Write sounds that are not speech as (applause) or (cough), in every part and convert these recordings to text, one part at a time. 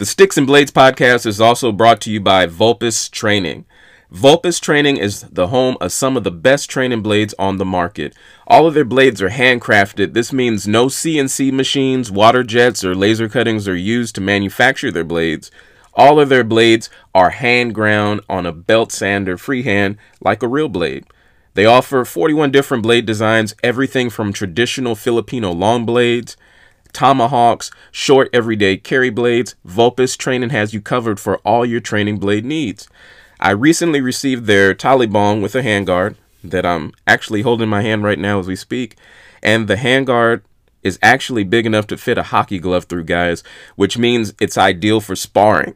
The Sticks and Blades podcast is also brought to you by Vulpes Training. Vulpes Training is the home of some of the best training blades on the market. All of their blades are handcrafted. This means no CNC machines, water jets, or laser cuttings are used to manufacture their blades. All of their blades are hand ground on a belt sander freehand like a real blade. They offer 41 different blade designs, everything from traditional Filipino long blades tomahawks, short everyday carry blades, Vulpes Training has you covered for all your training blade needs. I recently received their Talibong with a handguard that I'm actually holding my hand right now as we speak, and the handguard is actually big enough to fit a hockey glove through, guys, which means it's ideal for sparring.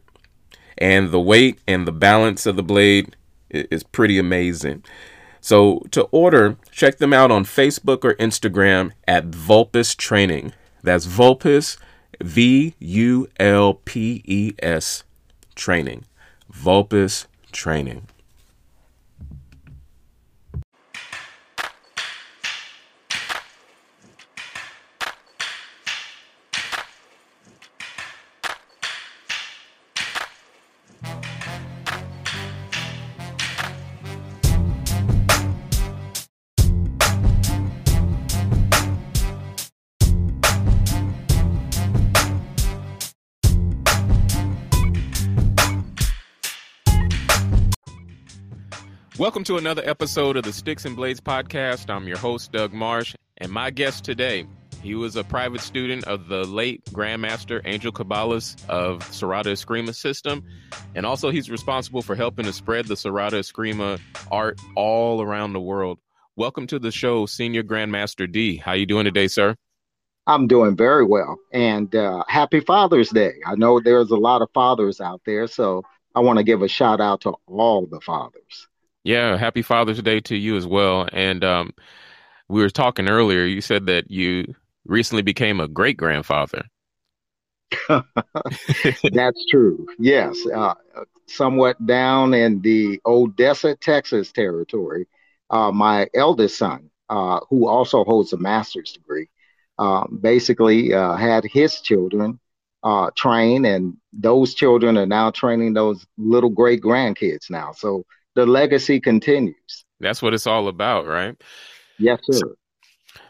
And the weight and the balance of the blade is pretty amazing. So to order, check them out on Facebook or Instagram at Vulpes Training. That's Vulpes, V U L P E S training. Vulpes training. Welcome to another episode of the Sticks and Blades podcast. I'm your host, Doug Marsh, and my guest today, he was a private student of the late Grandmaster Angel Cabales of Serrada Eskrima system, and also he's responsible for helping to spread the Serrada Eskrima art all around the world. Welcome to the show, Senior Grandmaster D. How you doing today, sir? I'm doing very well, and uh, happy Father's Day. I know there's a lot of fathers out there, so I want to give a shout out to all the fathers. Yeah, happy Father's Day to you as well. And um, we were talking earlier. You said that you recently became a great grandfather. (laughs) That's true. Yes, uh, somewhat down in the Odessa, Texas territory. Uh, my eldest son, uh, who also holds a master's degree, um, basically uh, had his children uh, train, and those children are now training those little great grandkids now. So the legacy continues. That's what it's all about, right? Yes, sir. So,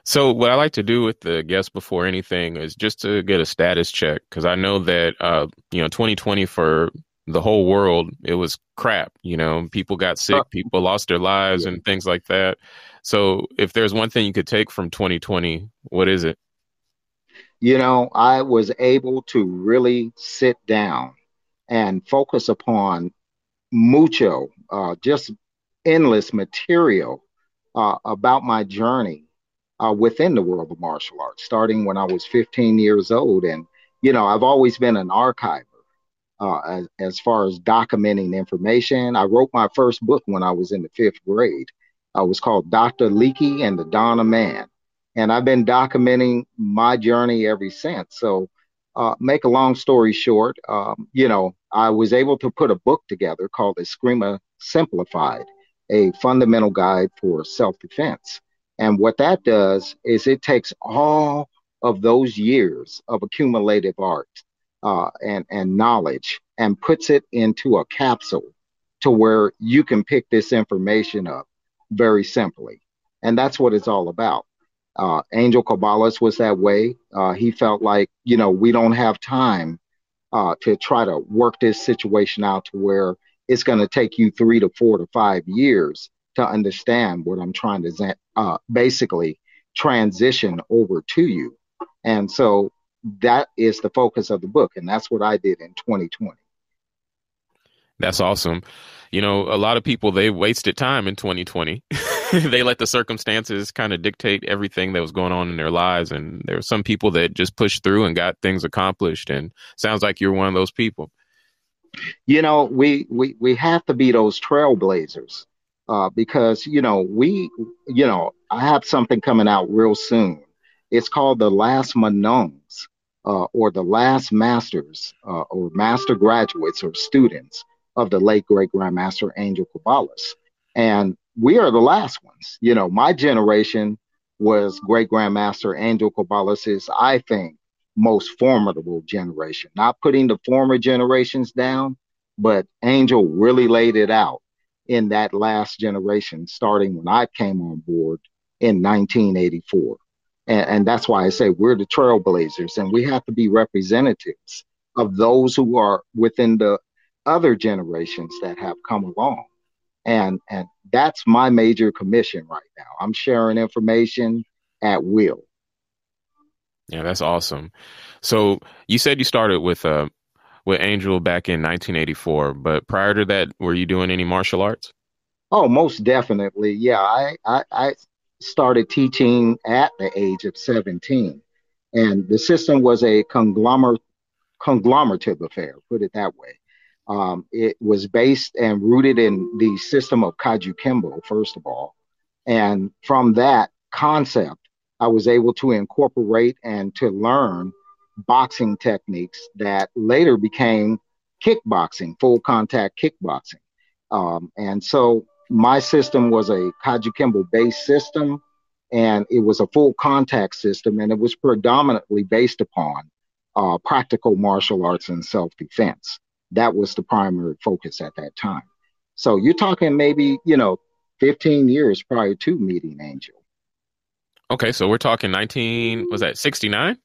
so what I like to do with the guests before anything is just to get a status check because I know that uh, you know 2020 for the whole world it was crap. You know, people got sick, people lost their lives, and things like that. So if there's one thing you could take from 2020, what is it? You know, I was able to really sit down and focus upon mucho, uh, just endless material uh, about my journey uh, within the world of martial arts, starting when I was 15 years old. And, you know, I've always been an archiver uh, as, as far as documenting information. I wrote my first book when I was in the fifth grade. Uh, it was called Dr. Leakey and the Dawn of Man. And I've been documenting my journey ever since. So, uh, make a long story short, um, you know, I was able to put a book together called Eskrima Simplified, a fundamental guide for self defense. And what that does is it takes all of those years of accumulative art uh, and, and knowledge and puts it into a capsule to where you can pick this information up very simply. And that's what it's all about. Uh, Angel Cabales was that way. Uh, he felt like, you know, we don't have time uh, to try to work this situation out to where it's going to take you three to four to five years to understand what I'm trying to uh, basically transition over to you. And so that is the focus of the book. And that's what I did in 2020. That's awesome. You know, a lot of people, they wasted time in 2020. (laughs) (laughs) they let the circumstances kind of dictate everything that was going on in their lives. And there were some people that just pushed through and got things accomplished. And sounds like you're one of those people. You know, we we we have to be those trailblazers uh, because you know we you know I have something coming out real soon. It's called the Last Manons uh, or the Last Masters uh, or Master Graduates or students of the late great Grandmaster Angel Cabales. And we are the last ones. You know, my generation was great grandmaster Angel Cabales's, I think, most formidable generation. Not putting the former generations down, but Angel really laid it out in that last generation, starting when I came on board in 1984. And, and, that's why I say we're the trailblazers and we have to be representatives of those who are within the other generations that have come along. And, and that's my major commission right now. I'm sharing information at will. Yeah, that's awesome. So you said you started with uh, with Angel back in 1984, but prior to that, were you doing any martial arts? Oh, most definitely. Yeah, I I, I started teaching at the age of 17, and the system was a conglomerate conglomerative affair. Put it that way. Um, it was based and rooted in the system of Kajukenbo, first of all, and from that concept, I was able to incorporate and to learn boxing techniques that later became kickboxing, full contact kickboxing. Um, and so my system was a Kajukenbo based system and it was a full contact system and it was predominantly based upon uh, practical martial arts and self defense. That was the primary focus at that time. So you're talking maybe, you know, 15 years prior to meeting Angel. Okay, so we're talking 19, was that 69?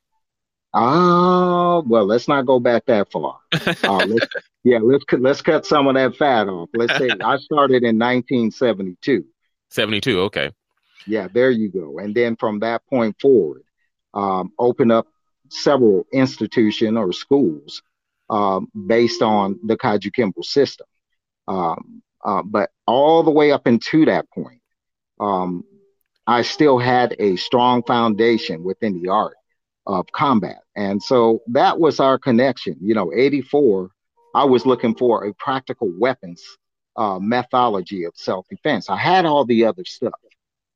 Oh, well, let's not go back that far. (laughs) Uh, let's, yeah, let's let's cut some of that fat off. Let's say I started in 1972. 72, okay. Yeah, there you go. And then from that point forward, um, open up several institution or schools um, based on the Kaiju Kajukenbo system. Um, uh, but all the way up into that point, um, I still had a strong foundation within the art of combat. And so that was our connection. You know, 84, I was looking for a practical weapons uh, methodology of self defense. I had all the other stuff.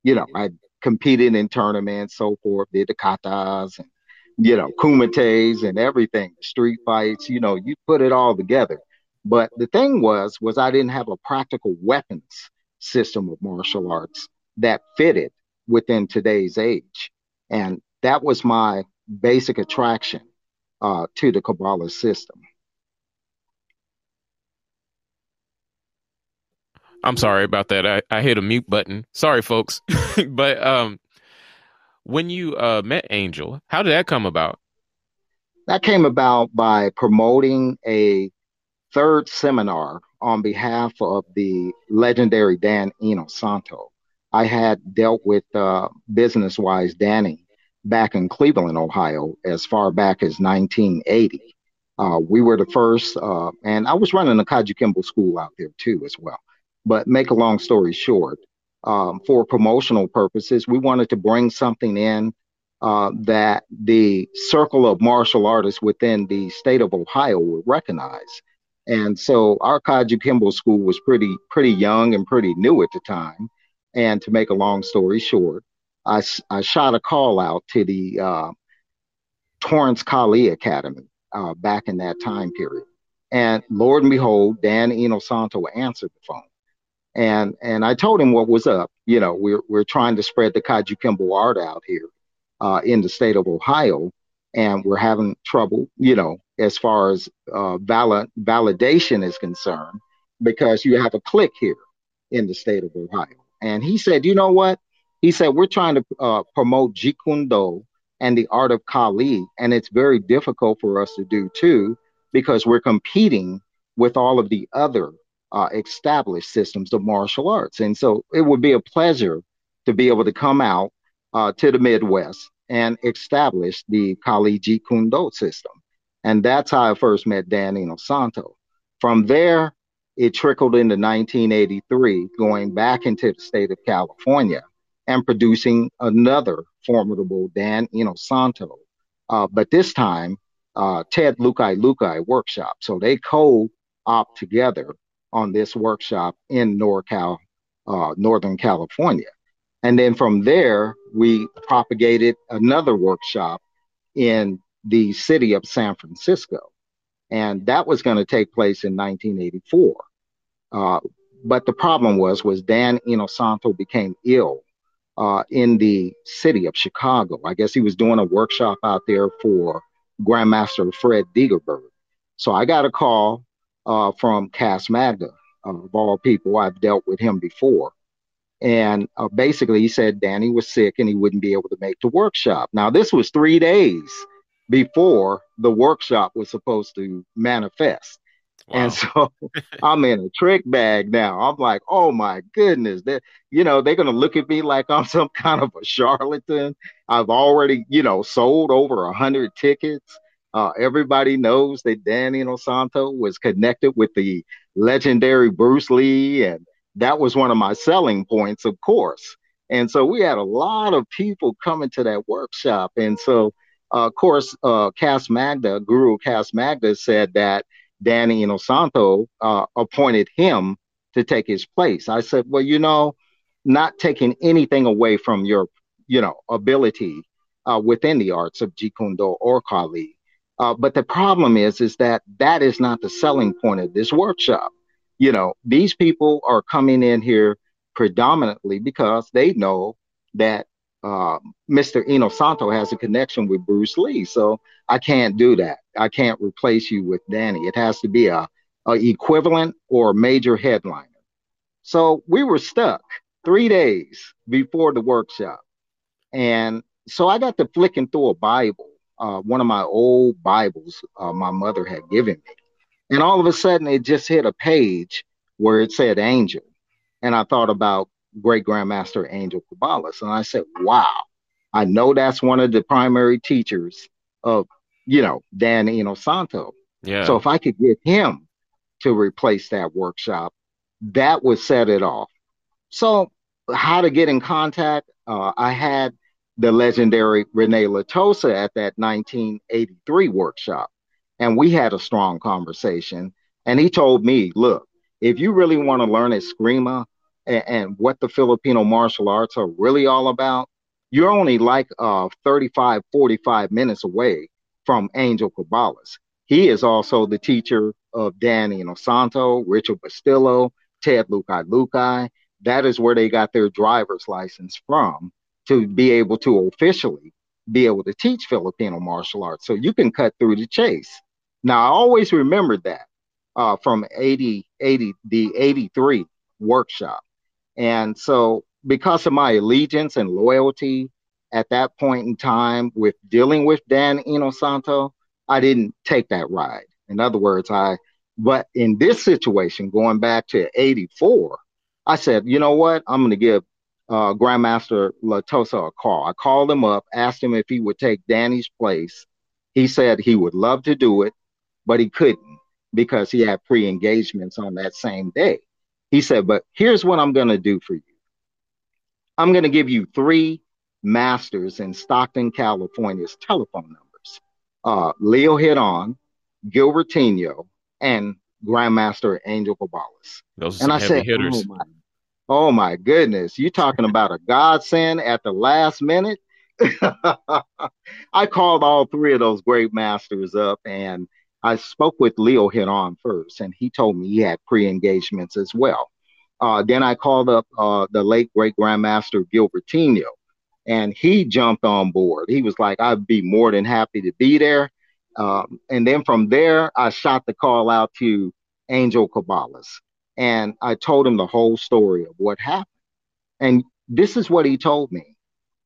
You know, I competed in tournaments, so forth, did the katas and, you know, kumites and everything, street fights, you know, you put it all together. But the thing was, was I didn't have a practical weapons system of martial arts that fitted within today's age. And that was my basic attraction uh, to the Cabales system. I'm sorry about that. I, I hit a mute button. Sorry, folks. (laughs) but um, when you uh, met Angel, how did that come about? That came about by promoting a third seminar on behalf of the legendary Dan Inosanto. I had dealt with uh, business wise Danny back in Cleveland, Ohio, as far back as 1980. Uh, we were the first, uh, and I was running a Kajukenbo school out there too, as well. But make a long story short, um, for promotional purposes, we wanted to bring something in uh, that the circle of martial artists within the state of Ohio would recognize. And so our Kajukenbo school was pretty pretty young and pretty new at the time. And to make a long story short, I, I shot a call out to the uh, Torrance Kali Academy uh, back in that time period. And Lord and behold, Dan Inosanto answered the phone. And and I told him what was up. You know, we're we're trying to spread the Kajukenbo art out here uh, in the state of Ohio, and we're having trouble, you know, as far as uh, valid, validation is concerned, because you have a click here in the state of Ohio. And he said, you know what? He said, we're trying to uh, promote Jeet Kune Do and the art of Kali. And it's very difficult for us to do too, because we're competing with all of the other uh, established systems of martial arts. And so it would be a pleasure to be able to come out uh, to the Midwest and establish the Kali Jeet Kune system. And that's how I first met Dan Inosanto. From there, it trickled into 1983, going back into the state of California and producing another formidable Dan Inosanto. Uh, but this time, uh, Ted Lucaylucay workshop. So they co op together on this workshop in NorCal, uh, Northern California. And then from there, we propagated another workshop in the city of San Francisco and that was going to take place in 1984. Uh, but the problem was, was Dan Inosanto became ill uh, in the city of Chicago. I guess he was doing a workshop out there for Grandmaster Fred Degerberg. So I got a call uh, from Cass Magda, of all people. I've dealt with him before. And uh, basically, he said Danny was sick and he wouldn't be able to make the workshop. Now, this was three days before the workshop was supposed to manifest. Wow. And so (laughs) I'm in a trick bag now. I'm like, oh my goodness. That you know, they're gonna look at me like I'm (laughs) some kind of a charlatan. I've already, you know, sold over a hundred tickets. Uh, everybody knows that Danny Inosanto was connected with the legendary Bruce Lee, and that was one of my selling points, of course. And so we had a lot of people coming to that workshop. And so, uh, of course, uh, Cass Magda, Guru Cass Magda said that Danny Inosanto uh, appointed him to take his place. I said, well, you know, not taking anything away from your, you know, ability uh, within the arts of Jeet Kune Do or Kali. Uh, but the problem is, is that that is not the selling point of this workshop. You know, these people are coming in here predominantly because they know that uh, Mr. Inosanto has a connection with Bruce Lee. So I can't do that. I can't replace you with Danny. It has to be a, a equivalent or major headliner. So we were stuck three days before the workshop. And so I got to flicking through a Bible, uh, one of my old Bibles uh, my mother had given me. And all of a sudden, it just hit a page where it said angel. And I thought about great grandmaster Angel Cabales. And I said, wow, I know that's one of the primary teachers of, you know, Dan Inosanto. Yeah. So if I could get him to replace that workshop, that would set it off. So how to get in contact? Uh, I had the legendary Rene Latosa at that 1983 workshop, and we had a strong conversation. And he told me, look, if you really want to learn Eskrima and, and, what the Filipino martial arts are really all about, you're only like uh, 35, 45 minutes away from Angel Cabales. He is also the teacher of Danny Inosanto, Richard Bustillo, Ted Lucaylucay. That is where they got their driver's license from to be able to officially be able to teach Filipino martial arts. So you can cut through the chase. Now, I always remembered that uh, from 80, 80, the 83 workshop. And so, because of my allegiance and loyalty at that point in time with dealing with Dan Inosanto, I didn't take that ride. In other words, I, but in this situation, going back to 84, I said, you know what? I'm going to give uh, Grandmaster Latosa a call. I called him up, asked him if he would take Danny's place. He said he would love to do it, but he couldn't because he had pre engagements on that same day. He said, But here's what I'm going to do for you I'm going to give you three masters in Stockton, California's telephone numbers uh, Leo Giron, Gilbert Tenio, and Grandmaster Angel Cabales. Those are and I said, hitters. Oh my, oh my goodness, you talking about a godsend at the last minute? (laughs) I called all three of those great masters up and I spoke with Leo Giron first, and he told me he had pre engagements as well. Uh, then I called up uh, the late great grandmaster Gilbert Tenio, and he jumped on board. He was like, I'd be more than happy to be there. Um, and then from there, I shot the call out to Angel Cabales, and I told him the whole story of what happened. And this is what he told me.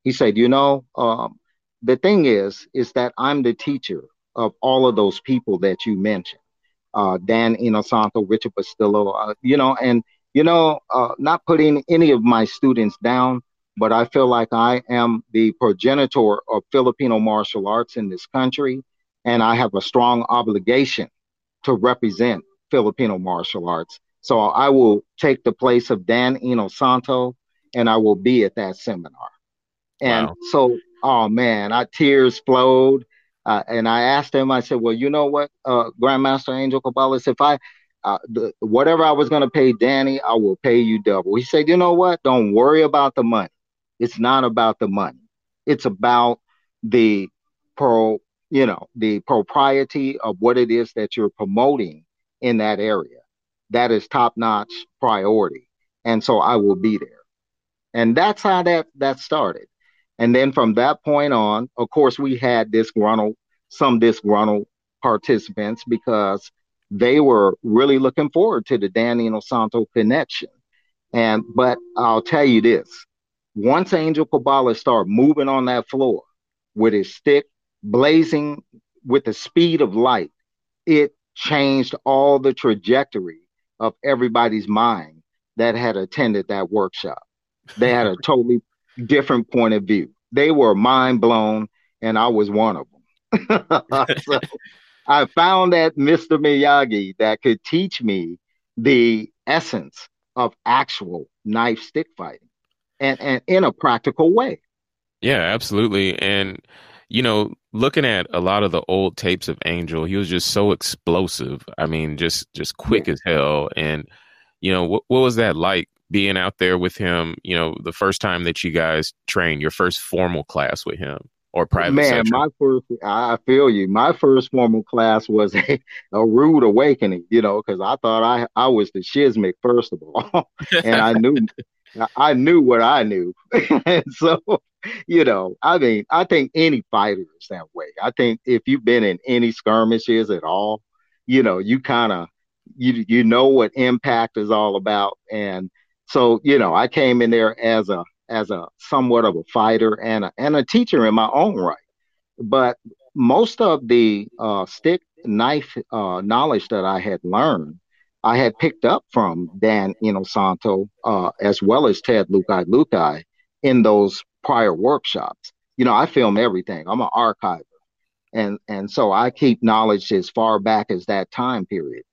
He said, You know, um, the thing is, is that I'm the teacher of all of those people that you mentioned. Uh, Dan Inosanto, Richard Bustillo, uh, you know, and, you know, uh, not putting any of my students down, but I feel like I am the progenitor of Filipino martial arts in this country, and I have a strong obligation to represent Filipino martial arts. So I will take the place of Dan Inosanto, and I will be at that seminar. And wow. so, oh man, I tears flowed. Uh, and I asked him, I said, well, you know what, uh, Grandmaster Angel Cabales, if I, uh, the, whatever I was going to pay Danny, I will pay you double. He said, you know what, don't worry about the money. It's not about the money. It's about the pro, you know, the propriety of what it is that you're promoting in that area. That is top notch priority. And so I will be there. And that's how that, that started. And then from that point on, of course, we had disgruntled some disgruntled participants because they were really looking forward to the Danny Inosanto connection. And but I'll tell you this: once Angel Cabales started moving on that floor with his stick blazing with the speed of light, it changed all the trajectory of everybody's mind that had attended that workshop. They had a (laughs) totally different point of view. They were mind blown, and I was one of them. (laughs) so (laughs) I found that Mr. Miyagi that could teach me the essence of actual knife stick fighting and, and in a practical way. Yeah, absolutely. And you know, looking at a lot of the old tapes of Angel, he was just so explosive. I mean, just just quick yeah. as hell. And you know, what what was that like being out there with him? You know, the first time that you guys trained, your first formal class with him or private. Man, session? my first, I feel you. My first formal class was (laughs) a, a rude awakening. You know, because I thought I I was the shizmic first of all, (laughs) and I knew (laughs) I knew what I knew, and (laughs) so you know, I mean, I think any fighter is that way. I think if you've been in any skirmishes at all, you know, you kind of you you know what impact is all about, and so you know, I came in there as a as a somewhat of a fighter and a and a teacher in my own right, but most of the uh, stick knife uh, knowledge that I had learned, I had picked up from Dan Inosanto uh, as well as Ted Lucaylucay in those prior workshops. You know, I film everything. I'm an archiver. And and so I keep knowledge as far back as that time period.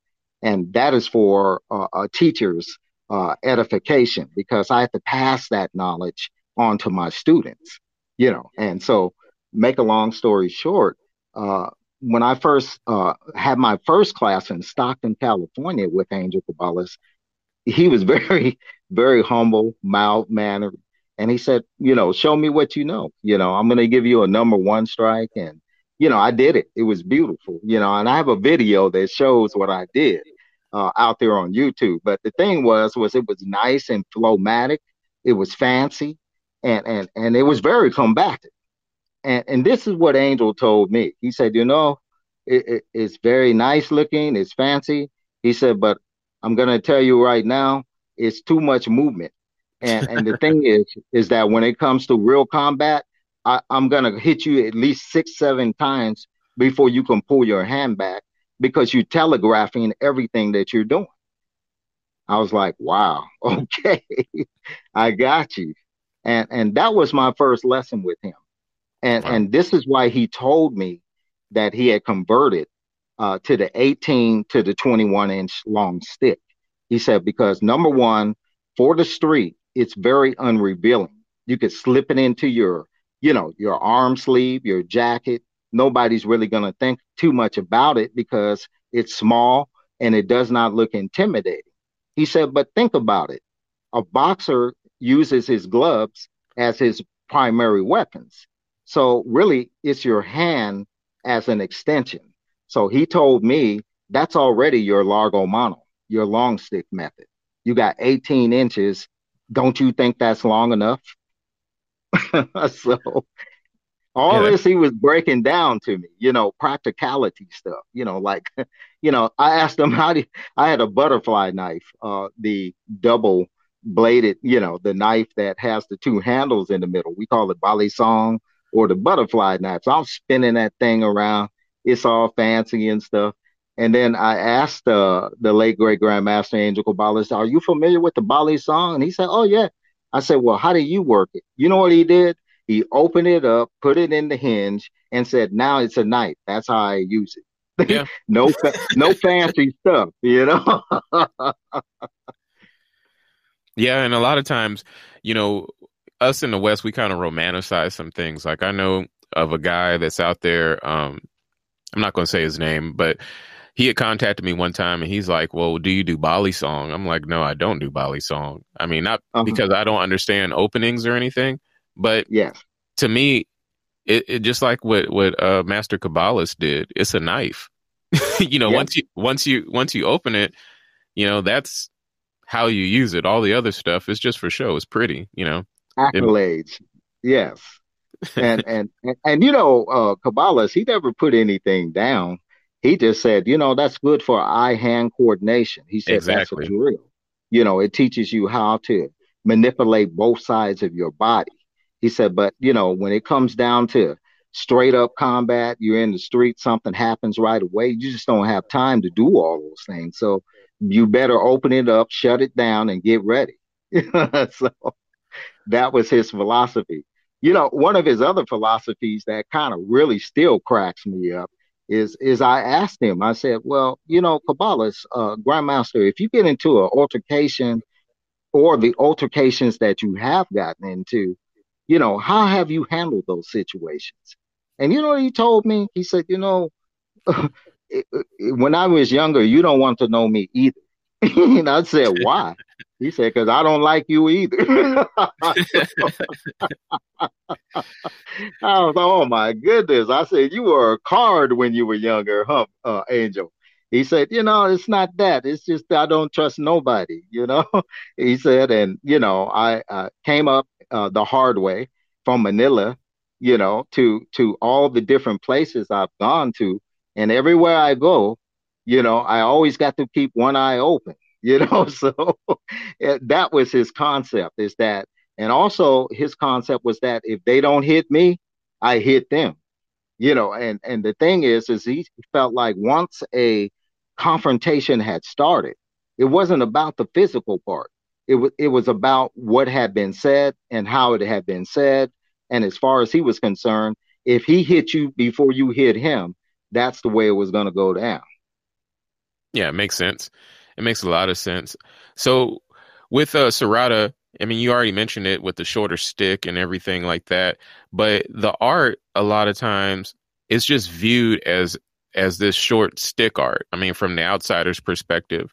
And that is for uh, a teacher's uh, edification because I have to pass that knowledge on to my students, you know. And so, make a long story short, uh, when I first uh, had my first class in Stockton, California with Angel Cabales, he was (laughs) very, very humble, mild mannered, and he said, you know, show me what you know. You know, I'm going to give you a number one strike. And, you know, I did it. It was beautiful, you know, and I have a video that shows what I did uh, out there on YouTube. But the thing was, was it was nice and flowmatic. It was fancy and, and, and it was very combative. And, and this is what Angel told me. He said, you know, it, it, it's very nice looking. It's fancy. He said, but I'm going to tell you right now, it's too much movement. And and the thing (laughs) is, is that when it comes to real combat, I, I'm gonna hit you at least six, seven times before you can pull your hand back because you're telegraphing everything that you're doing. I was like, wow, (laughs) okay, I got you. And and that was my first lesson with him. And wow. and this is why he told me that he had converted uh, to the 18 to the 21 inch long stick. He said because number one, for the street, it's very unrevealing. You could slip it into your, you know, your arm sleeve, your jacket. Nobody's really going to think too much about it because it's small and it does not look intimidating. He said, but think about it. A boxer uses his gloves as his primary weapons. So really it's your hand as an extension. So he told me that's already your largo mono, your long stick method. You got 18 inches don't you think that's long enough? (laughs) so all yeah. this he was breaking down to me, you know, practicality stuff, you know, like, (laughs) you know, I asked him how do you, I had a butterfly knife, uh, the double bladed, you know, the knife that has the two handles in the middle. We call it balisong or the butterfly knife. So I'm spinning that thing around. It's all fancy and stuff. And then I asked uh, the late great grandmaster Angel Cabales, "Are you familiar with the balisong?" And he said, "Oh yeah." I said, "Well, how do you work it?" You know what he did? He opened it up, put it in the hinge, and said, "Now it's a knife. That's how I use it." Yeah. (laughs) no, fa- no fancy stuff, you know. (laughs) yeah, and a lot of times, you know, us in the West, we kind of romanticize some things. Like I know of a guy that's out there. Um, I'm not going to say his name, but he had contacted me one time and he's like, "Well, do you do balisong? I'm like, "No, I don't do balisong. I mean, not uh-huh. because I don't understand openings or anything, but yeah, to me, it, it just like what what uh, Master Cabales did. It's a knife. (laughs) you know, once you once you once you open it, you know that's how you use it. All the other stuff is just for show. It's pretty, you know. Accolades, it, yes. and, (laughs) and, and and you know, uh, he never put anything down. He just said, you know, that's good for eye hand coordination. He said exactly. that's a drill. You know, it teaches you how to manipulate both sides of your body. He said, but you know, when it comes down to straight up combat, you're in the street, something happens right away. You just don't have time to do all those things. So you better open it up, shut it down, and get ready. (laughs) so that was his philosophy. You know, one of his other philosophies that kind of really still cracks me up is is I asked him, I said, Well, you know, Cabales, uh, Grandmaster, if you get into an altercation or the altercations that you have gotten into, you know, how have you handled those situations? And you know what he told me? He said, you know, (laughs) when I was younger, you don't want to know me either. (laughs) and I said, (laughs) why? He said, because I don't like you either. (laughs) I was, oh my goodness. I said, you were a card when you were younger, huh, uh, Angel? He said, you know, it's not that. It's just I don't trust nobody, (laughs) you know? he said, and, you know, I uh, came up uh, the hard way from Manila you know, to to all the different places I've gone to, and everywhere I go, you know, I always got to keep one eye open, you know. (laughs) So that was his concept is that, and also his concept was that if they don't hit me, I hit them, you know. And and the thing is, is he felt like once a confrontation had started, it wasn't about the physical part. It was it was about what had been said and how it had been said and as far as he was concerned, if he hit you before you hit him, that's the way it was going to go down. Yeah, it makes sense. It makes a lot of sense. So with uh, Serrada, I mean, you already mentioned it with the shorter stick and everything like that, but the art a lot of times is just viewed as as this short stick art. I mean, from the outsider's perspective,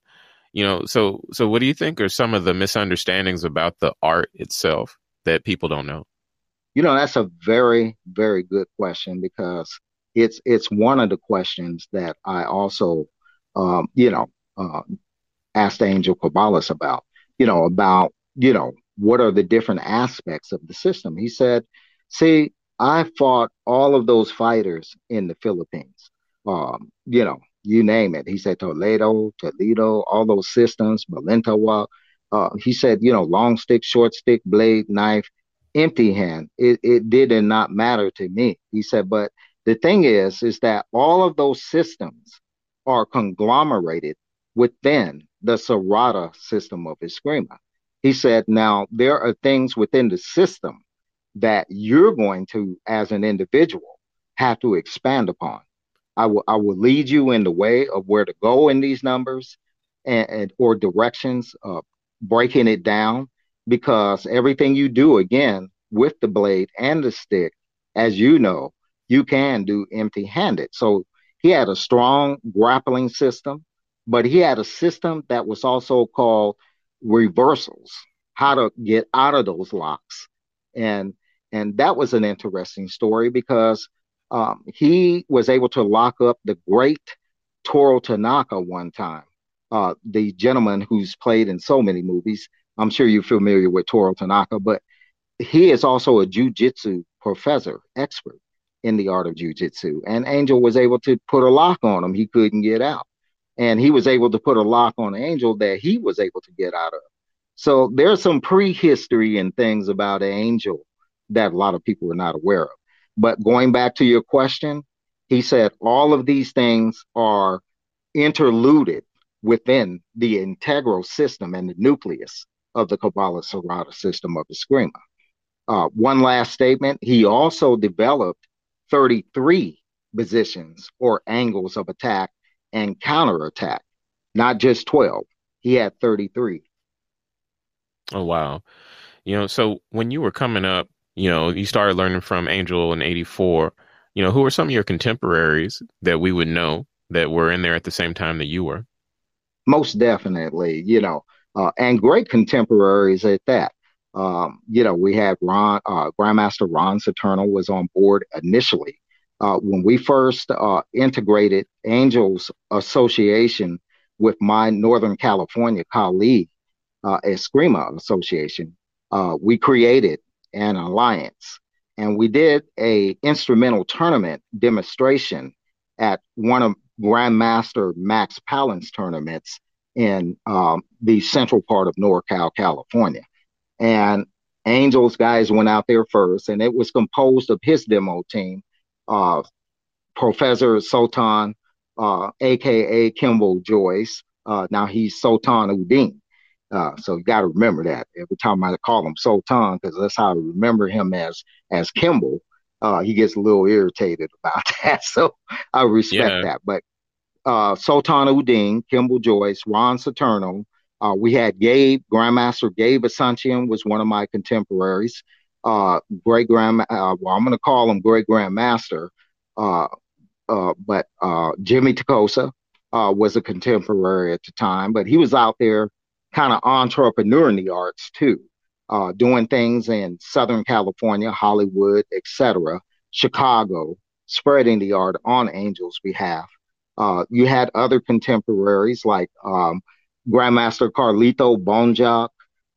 you know. So, so what do you think are some of the misunderstandings about the art itself that people don't know? You know, that's a very, very good question because it's it's one of the questions that I also, um, you know, uh, asked Angel Cabales about. You know, about you know what are the different aspects of the system. He said, "See, I fought all of those fighters in the Philippines. Um, you know, you name it. He said Toledo, Toledo, all those systems, Balintawak. Uh, he said, you know, long stick, short stick, blade, knife empty hand. It, it did not matter to me. He said, but the thing is, is that all of those systems are conglomerated within the Serrada system of Eskrima. He said, now there are things within the system that you're going to, as an individual, have to expand upon. I will, I will lead you in the way of where to go in these numbers and, and or directions, of breaking it down because everything you do again with the blade and the stick, as you know, you can do empty handed. So he had a strong grappling system, but he had a system that was also called reversals, how to get out of those locks. And and that was an interesting story because um, he was able to lock up the great Toru Tanaka one time, uh, the gentleman who's played in so many movies. I'm sure you're familiar with Toru Tanaka, but he is also a jujitsu professor, expert in the art of jujitsu. And Angel was able to put a lock on him. He couldn't get out. And he was able to put a lock on Angel that he was able to get out of. So there's some prehistory and things about Angel that a lot of people are not aware of. But going back to your question, he said all of these things are interluded within the integral system and the nucleus of the Cabales Serrada system of Eskrima. Uh, one last statement. He also developed 33 positions or angles of attack and counterattack, not just 12. He had 33. Oh, wow. You know, so when you were coming up, you know, you started learning from Angel in 84. You know, who are some of your contemporaries that we would know that were in there at the same time that you were? Most definitely, you know, uh, and great contemporaries at that. Um, you know, we had Ron, uh, Grandmaster Ron Saturno was on board initially. Uh, when we first uh, integrated Angels Association with my Northern California colleague, uh, Eskrima Association, uh, we created an alliance. and we did a instrumental tournament demonstration at one of Grandmaster Max Pallen's tournaments in um, the central part of NorCal, California. And Angels guys went out there first, and it was composed of his demo team, uh, Professor Sultan, uh, aka Kimball Joyce. Uh, now he's Sultan Uddin. Uh, so you got to remember that every time I call him Sultan, because that's how I remember him as as Kimball. Uh, he gets a little irritated (laughs) about that, so I respect yeah. that. But uh, Sultan Uddin, Kimball Joyce, Ron Saturno. Uh, we had Gabe, Grandmaster Gabe Asuncion was one of my contemporaries. Uh, great grand, uh, well, I'm going to call him great grandmaster. Uh, uh, but uh, Jimmy Tacosa uh, was a contemporary at the time, but he was out there kind of entrepreneur in the arts too, uh, doing things in Southern California, Hollywood, etc., Chicago, spreading the art on Angel's behalf. Uh, you had other contemporaries like um, Grandmaster Carlito Bonjoc,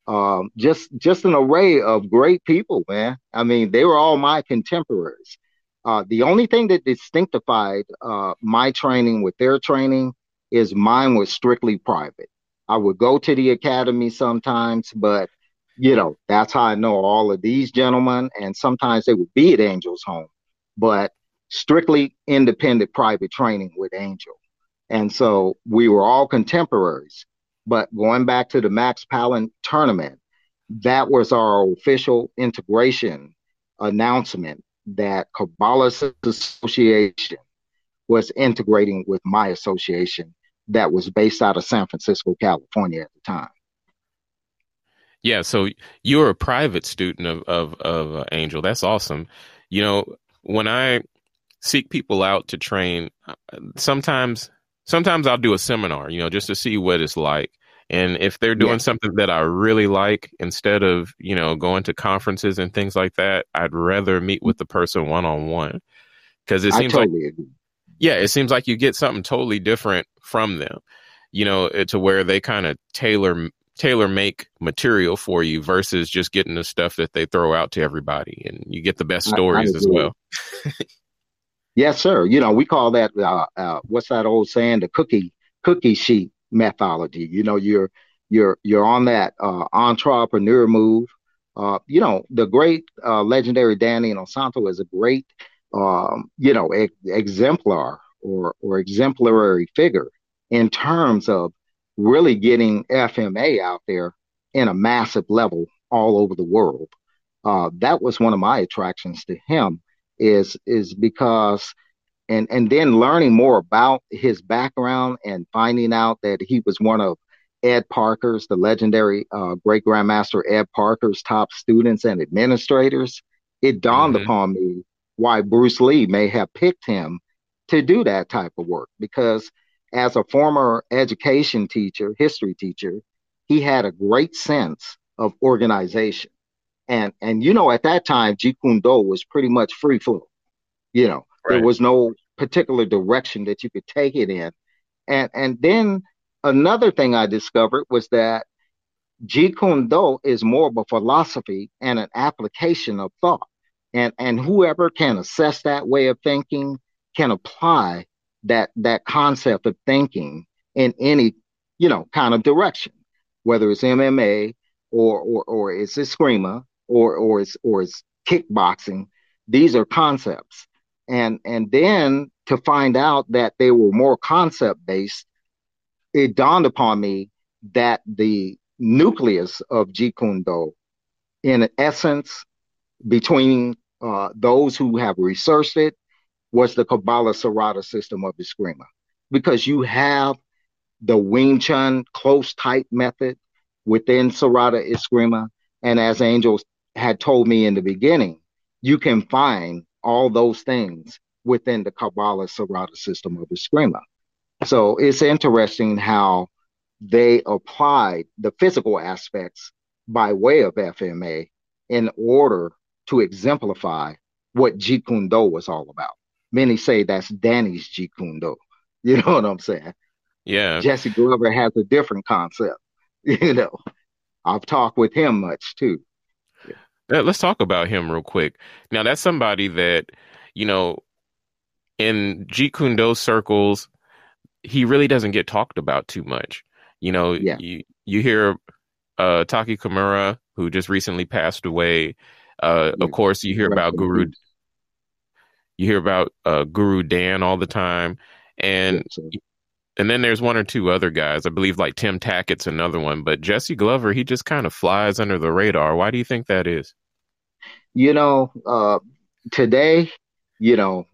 um, just just an array of great people, man. I mean, they were all my contemporaries. Uh, the only thing that distinctified uh, my training with their training is mine was strictly private. I would go to the academy sometimes, but you know, that's how I know all of these gentlemen. And sometimes they would be at Angel's home, but strictly independent private training with Angel. And so we were all contemporaries. But going back to the Max Pallen tournament, that was our official integration announcement that Cabales Association was integrating with my association that was based out of San Francisco, California at the time. Yeah, so you were a private student of of, of uh, Angel. That's awesome. You know, when I seek people out to train, uh, sometimes sometimes I'll do a seminar, you know, just to see what it's like. And if they're doing yeah. something that I really like, instead of, you know, going to conferences and things like that, I'd rather meet with the person one on one. Cause it seems totally like, agree. yeah, it seems like you get something totally different from them, you know, eh, to where they kind of tailor, tailor make material for you versus just getting the stuff that they throw out to everybody and you get the best stories as well. (laughs) yes, sir. You know, we call that, uh, uh, what's that old saying? The cookie, cookie sheet methodology. You know, you're you're you're on that uh, entrepreneur move. Uh, you know, the great uh, legendary Danny Inosanto is a great, um, you know, exemplar or or exemplary figure in terms of really getting FMA out there in a massive level all over the world. Uh, that was one of my attractions to him is is because and and then learning more about his background and finding out that he was one of Ed Parker's, the legendary uh, great grandmaster Ed Parker's top students and administrators, it dawned mm-hmm. upon me why Bruce Lee may have picked him to do that type of work. Because as a former education teacher, history teacher, he had a great sense of organization. And and you know, at that time, Jeet Kune Do was pretty much free flow. You know, Right. There was no particular direction that you could take it in. And and then another thing I discovered was that Jeet Kune Do is more of a philosophy and an application of thought. And and whoever can assess that way of thinking can apply that that concept of thinking in any, you know, kind of direction, whether it's MMA or or or it's eskrima or or it's or it's kickboxing. These are concepts and and then to find out that they were more concept based it dawned upon me that the nucleus of Jeet Kune Do in essence between uh, those who have researched it was the Cabales Serrada system of Eskrima because you have the Wing Chun close tight method within Serrada Eskrima and as Angels had told me in the beginning you can find all those things within the Cabales Serrada system of Eskrima. So it's interesting how they applied the physical aspects by way of FMA in order to exemplify what Jeet Kune Do was all about. Many say that's Danny's Jeet Kune Do. (laughs) You know what I'm saying? Yeah. Jesse Glover has a different concept. (laughs) You know, I've talked with him much too. Let's talk about him real quick. Now, that's somebody that, you know, in Jeet Kune Do circles, he really doesn't get talked about too much. You know, yeah. you you hear uh, Taki Kimura, who just recently passed away. Uh, of course, you hear about Guru. You hear about uh, Guru Dan all the time, and and then there's one or two other guys. I believe like Tim Tackett's another one, but Jesse Glover, he just kind of flies under the radar. Why do you think that is? You know, uh, today, you know,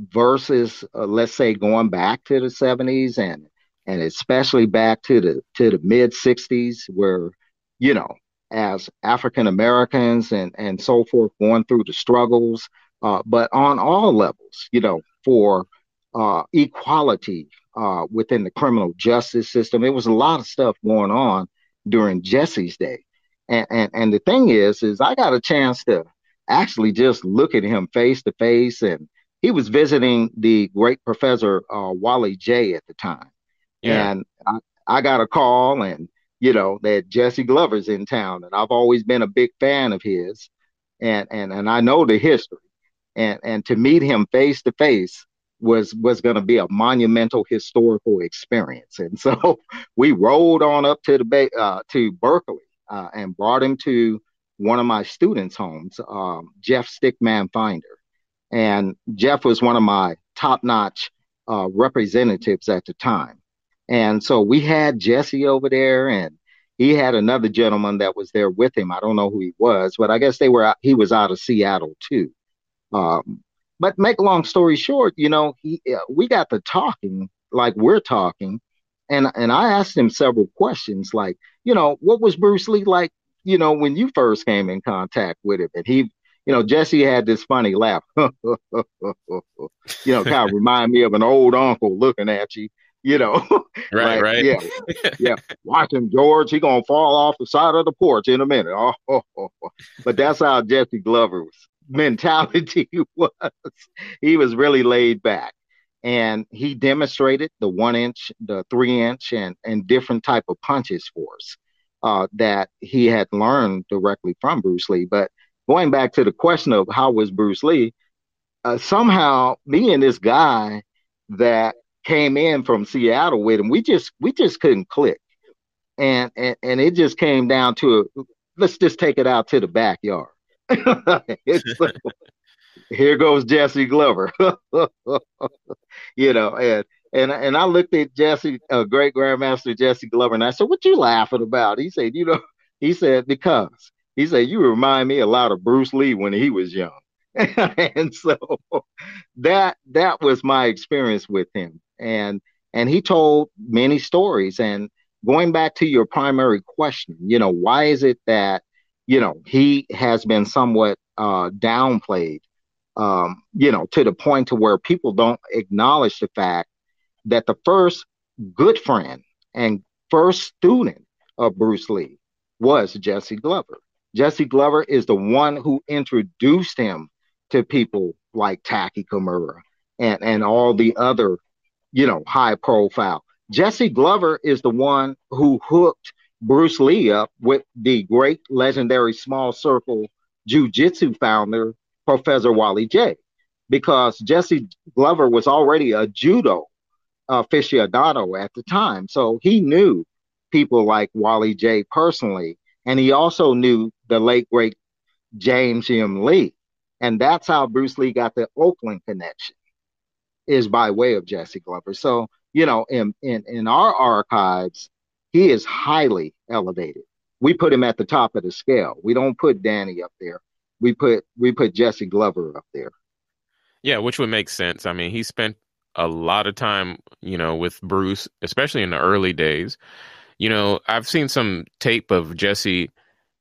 versus uh, let's say going back to the 70s and and especially back to the to the mid 60s where you know as African Americans and and so forth going through the struggles uh, but on all levels you know for uh, equality uh, within the criminal justice system. It was a lot of stuff going on during Jesse's day. And and, and the thing is is I got a chance to actually just look at him face to face. And he was visiting the great professor uh, Wally Jay at the time, yeah. and I, I got a call and you know that Jesse Glover's in town, and I've always been a big fan of his, and and and I know the history, and and to meet him face to face was was going to be a monumental historical experience, and so (laughs) we rode on up to the uh, to Berkeley uh, and brought him to one of my students' homes, um, Jeff Stickman Finder and Jeff was one of my top notch uh, representatives at the time. And so we had Jesse over there, and he had another gentleman that was there with him. I don't know who he was, but I guess they were. He was out of Seattle too. Um, but make long story short, you know, he uh, we got to talking like we're talking, and and I asked him several questions, like, you know, what was Bruce Lee like, you know, when you first came in contact with him, and he you know, Jesse had this funny laugh. (laughs) you know, kind of remind me of an old uncle looking at you. You know, (laughs) right, like, right, yeah, yeah. Watching George, he gonna fall off the side of the porch in a minute. Oh, (laughs) oh, but that's how Jesse Glover's mentality (laughs) was. He was really laid back, and he demonstrated the one inch, the three inch, and and different type of punches for us uh, that he had learned directly from Bruce Lee, but going back to the question of how was Bruce Lee, uh, somehow me and this guy that came in from Seattle with him, we just we just couldn't click, and and and it just came down to let's just take it out to the backyard. (laughs) here goes Jesse Glover, (laughs) you know, and and and I looked at Jesse, uh, great grandmaster Jesse Glover, and I said, "What you laughing about?" He said, "You know," (laughs) he said, "Because he said, You remind me a lot of Bruce Lee when he was young. and so that that was my experience with him. And and he told many stories. And going back to your primary question, you know, why is it that, you know, he has been somewhat uh, downplayed, um, you know, to the point to where people don't acknowledge the fact that the first good friend and first student of Bruce Lee was Jesse Glover. Jesse Glover is the one who introduced him to people like Taky Kimura and, and all the other, you know, high profile. Jesse Glover is the one who hooked Bruce Lee up with the great legendary small circle jiu-jitsu founder, Professor Wally Jay. Because Jesse Glover was already a judo aficionado at the time. So he knew people like Wally Jay personally and he also knew the late great James Yimm Lee. And that's how Bruce Lee got the Oakland connection, is by way of Jesse Glover. So, you know, in, in, in our archives, he is highly elevated. We put him at the top of the scale. We don't put Danny up there. We put we put Jesse Glover up there. Yeah, which would make sense. I mean, he spent a lot of time, you know, with Bruce, especially in the early days you know, I've seen some tape of Jesse,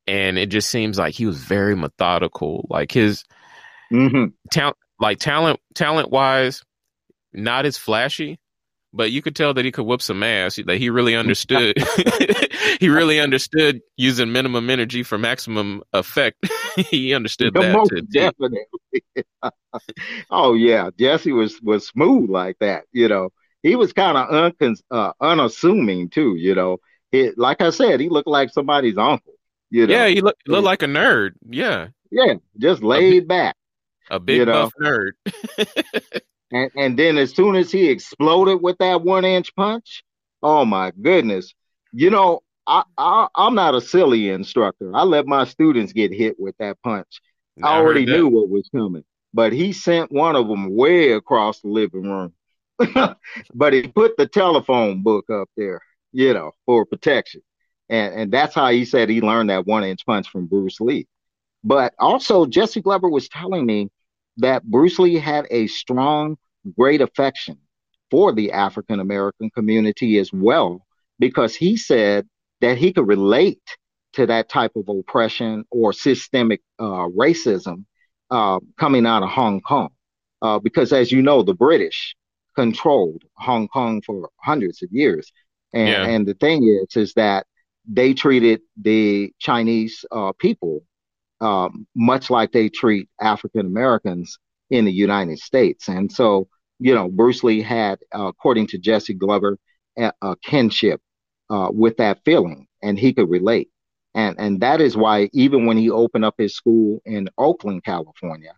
and it just seems like he was very methodical. Like his mm-hmm. talent, like talent, talent wise, not as flashy, but you could tell that he could whoop some ass. That he really (laughs) understood. (laughs) he really understood using minimum energy for maximum effect. (laughs) he understood that. Most definitely. oh yeah, Jesse was was smooth like that. You know, he was kind of uh, unassuming too. You know, it, like I said, he looked like somebody's uncle. You know? Yeah, he looked look like a nerd. Yeah. Yeah, just laid a, back. A big buff know? nerd. And and then as soon as he exploded with that one inch punch, oh my goodness. You know, I, I am not a silly instructor. I let my students get hit with that punch. I already knew what was coming, but he sent one of them way across the living room. (laughs) but he put the telephone book up there, you know, for protection. And and that's how he said he learned that one inch punch from Bruce Lee. But also Jesse Glover was telling me that Bruce Lee had a strong, great affection for the African American community as well, because he said that he could relate to that type of oppression or systemic uh, racism uh, coming out of Hong Kong. Uh, because as you know, the British controlled Hong Kong for hundreds of years. And, yeah. and the thing is, is that they treated the Chinese uh, people um, much like they treat African Americans in the United States. And so, you know, Bruce Lee had, uh, according to Jesse Glover, a, a kinship uh, with that feeling, and he could relate. And and that is why even when he opened up his school in Oakland, California,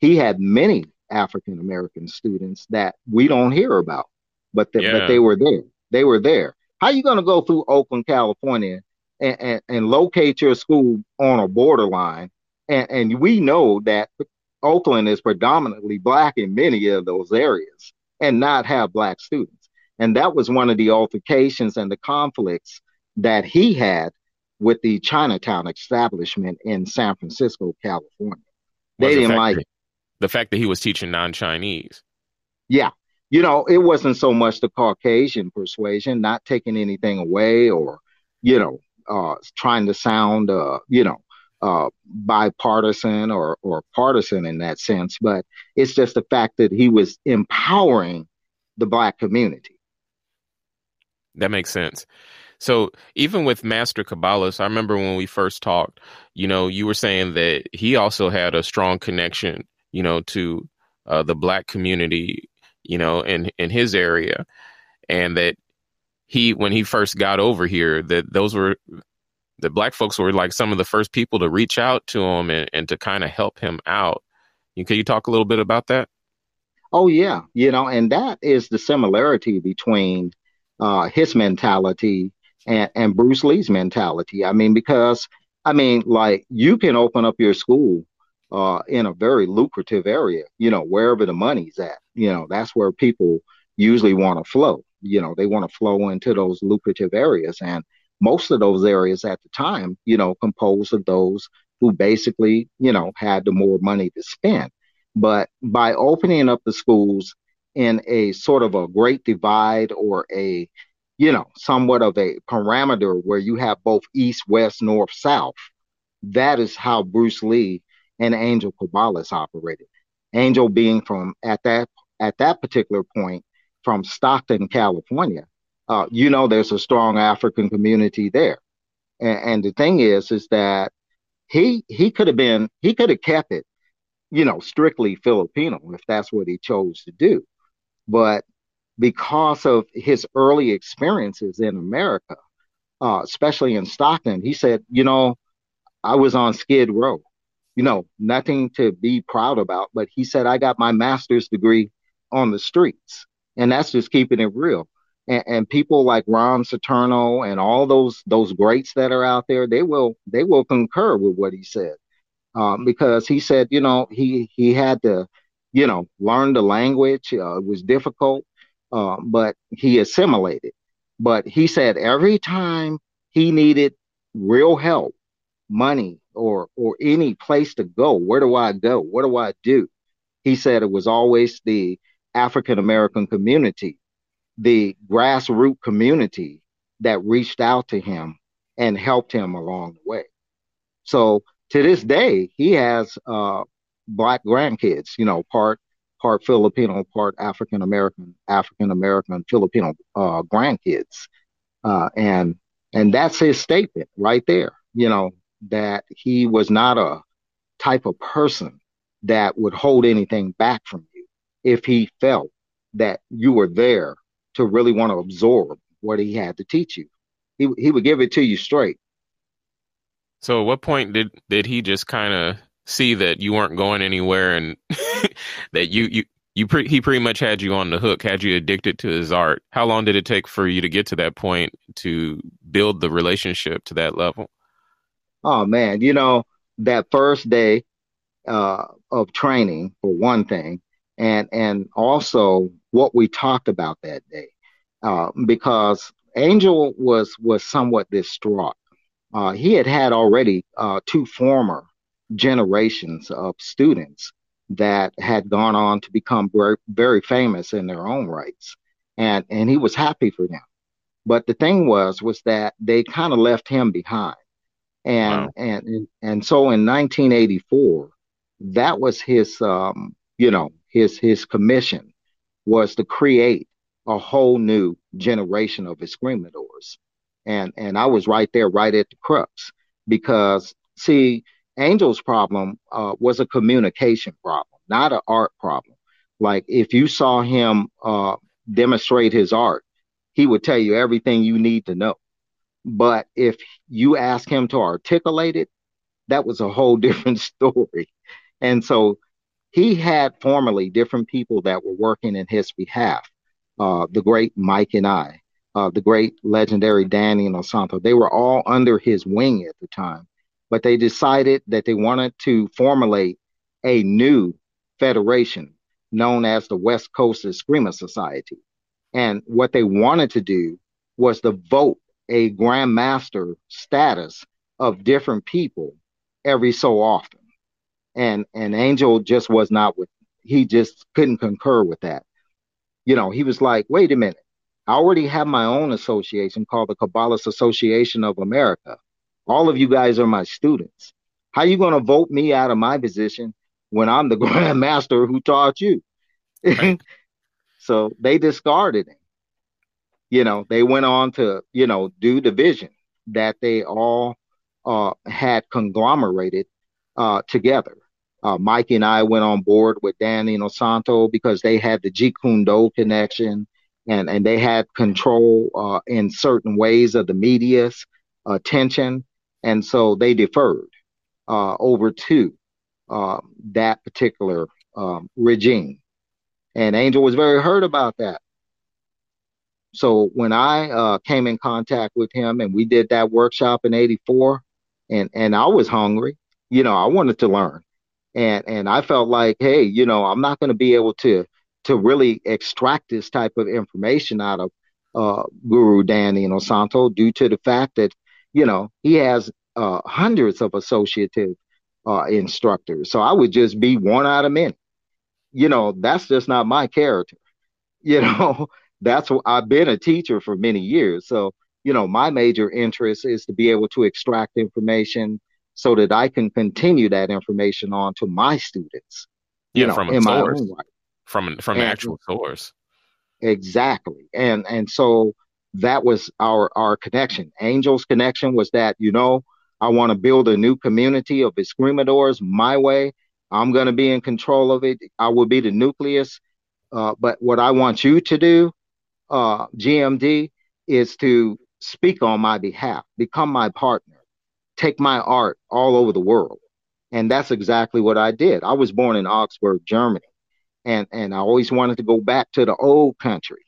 he had many African American students that we don't hear about, but the, yeah. but they were there. They were there. How are you going to go through Oakland, California, and, and, and, locate your school on a borderline? And, and we know that Oakland is predominantly black in many of those areas, and not have black students. And that was one of the altercations and the conflicts that he had with the Chinatown establishment in San Francisco, California. They didn't like it the fact that he was teaching non-Chinese. Yeah. You know, it wasn't so much the Caucasian persuasion, not taking anything away or, you know, uh, trying to sound, uh, you know, uh, bipartisan or, or partisan in that sense, but it's just the fact that he was empowering the black community. That makes sense. So even with Master Cabales, I remember when we first talked, you know, you were saying that he also had a strong connection you know, to uh, the black community, you know, in in his area, and that he when he first got over here, that those were the black folks were like some of the first people to reach out to him and, and to kind of help him out. Can you talk a little bit about that? Oh yeah, you know, and that is the similarity between uh, his mentality and, and Bruce Lee's mentality. I mean, because I mean, like you can open up your school uh, in a very lucrative area, you know, wherever the money's at, you know, that's where people usually want to flow. You know, they want to flow into those lucrative areas. And most of those areas at the time, you know, composed of those who basically, you know, had the more money to spend. But by opening up the schools in a sort of a great divide or a, you know, somewhat of a parameter where you have both east, west, north, south, that is how Bruce Lee and Angel Cabales operated. Angel being from at that at that particular point from Stockton, California. Uh, you know, there's a strong African community there, and, and the thing is, is that he he could have been he could have kept it, you know, strictly Filipino if that's what he chose to do, but because of his early experiences in America, uh, especially in Stockton, he said, you know, I was on Skid Row you know, nothing to be proud about. But he said, I got my master's degree on the streets. And that's just keeping it real. And, and people like Ron Saturno and all those those greats that are out there, they will they will concur with what he said. Um, because he said, you know, he he had to, you know, learn the language. Uh, it was difficult, uh, but he assimilated. But he said every time he needed real help, money, or or any place to go. Where do I go? What do I do? He said it was always the African American community, the grassroots community that reached out to him and helped him along the way. So to this day, he has uh, black grandkids, you know, part part Filipino, part African American, African American Filipino uh, grandkids, uh, and and that's his statement right there. You know, that he was not a type of person that would hold anything back from if he felt that you were there to really want to absorb what he had to teach you. He, he would give it to you straight. So at what point did did he just kind of see that you weren't going anywhere and (laughs) that you you you pre- he pretty much had you on the hook, had you addicted to his art. How long did it take for you to get to that point to build the relationship to that level? Oh man, you know that first day uh, of training for one thing, and and also what we talked about that day, uh, because Angel was was somewhat distraught. Uh, he had had already uh, two former generations of students that had gone on to become very, very famous in their own rights, and and he was happy for them. But the thing was was that they kind of left him behind, and, wow. and and so in 1984, that was his um, you know his his commission was to create a whole new generation of escrimadores, and and I was right there, right at the crux, because see Angel's problem uh, was a communication problem, not an art problem. Like if you saw him uh, demonstrate his art, he would tell you everything you need to know. But if you ask him to articulate it, that was a whole (laughs) different story. And so he had formerly different people that were working in his behalf. Uh, the great Mike Inay, uh, the great legendary Danny Inosanto, they were all under his wing at the time but they decided that they wanted to formulate a new federation known as the West Coast Eskrima Society. And what they wanted to do was to vote a grandmaster status of different people every so often. And and Angel just was not with he just couldn't concur with that. You know, he was like, wait a minute, I already have my own association called the Cabales Association of America. All of you guys are my students. How you going to vote me out of my position when I'm the (laughs) grand master who taught you? Right. (laughs) so they discarded him. You know, they went on to, you know, do the vision that they all uh, had conglomerated uh, together. Uh, Mike Inay went on board with Danny Inosanto because they had the Jeet Kune Do connection and, and they had control uh, in certain ways of the media's attention. And so they deferred uh, over to uh, that particular um, regime. And Angel was very hurt about that. So when I uh, came in contact with him and we did that workshop in 84, and, and I was hungry, you know, I wanted to learn. And, and I felt like, hey, you know, I'm not going to be able to, to really extract this type of information out of uh, Guru Danny Inosanto due to the fact that you know, he has uh, hundreds of associative uh, instructors. So I would just be one out of many. You know, that's just not my character. (laughs) You know, that's what I've been a teacher for many years. So, you know, my major interest is to be able to extract information so that I can continue that information on to my students. Yeah, know, from a source. From from and, actual source. Exactly. And and so that was our our connection. Angel's connection was that you know I want to build a new community of escrimadores my way. I'm going to be in control of it. I will be the nucleus. Uh, but what I want you to do, uh, GMD, is to speak on my behalf, become my partner, take my art all over the world. And that's exactly what I did. I was born in Augsburg, Germany, and, and I always wanted to go back to the old country.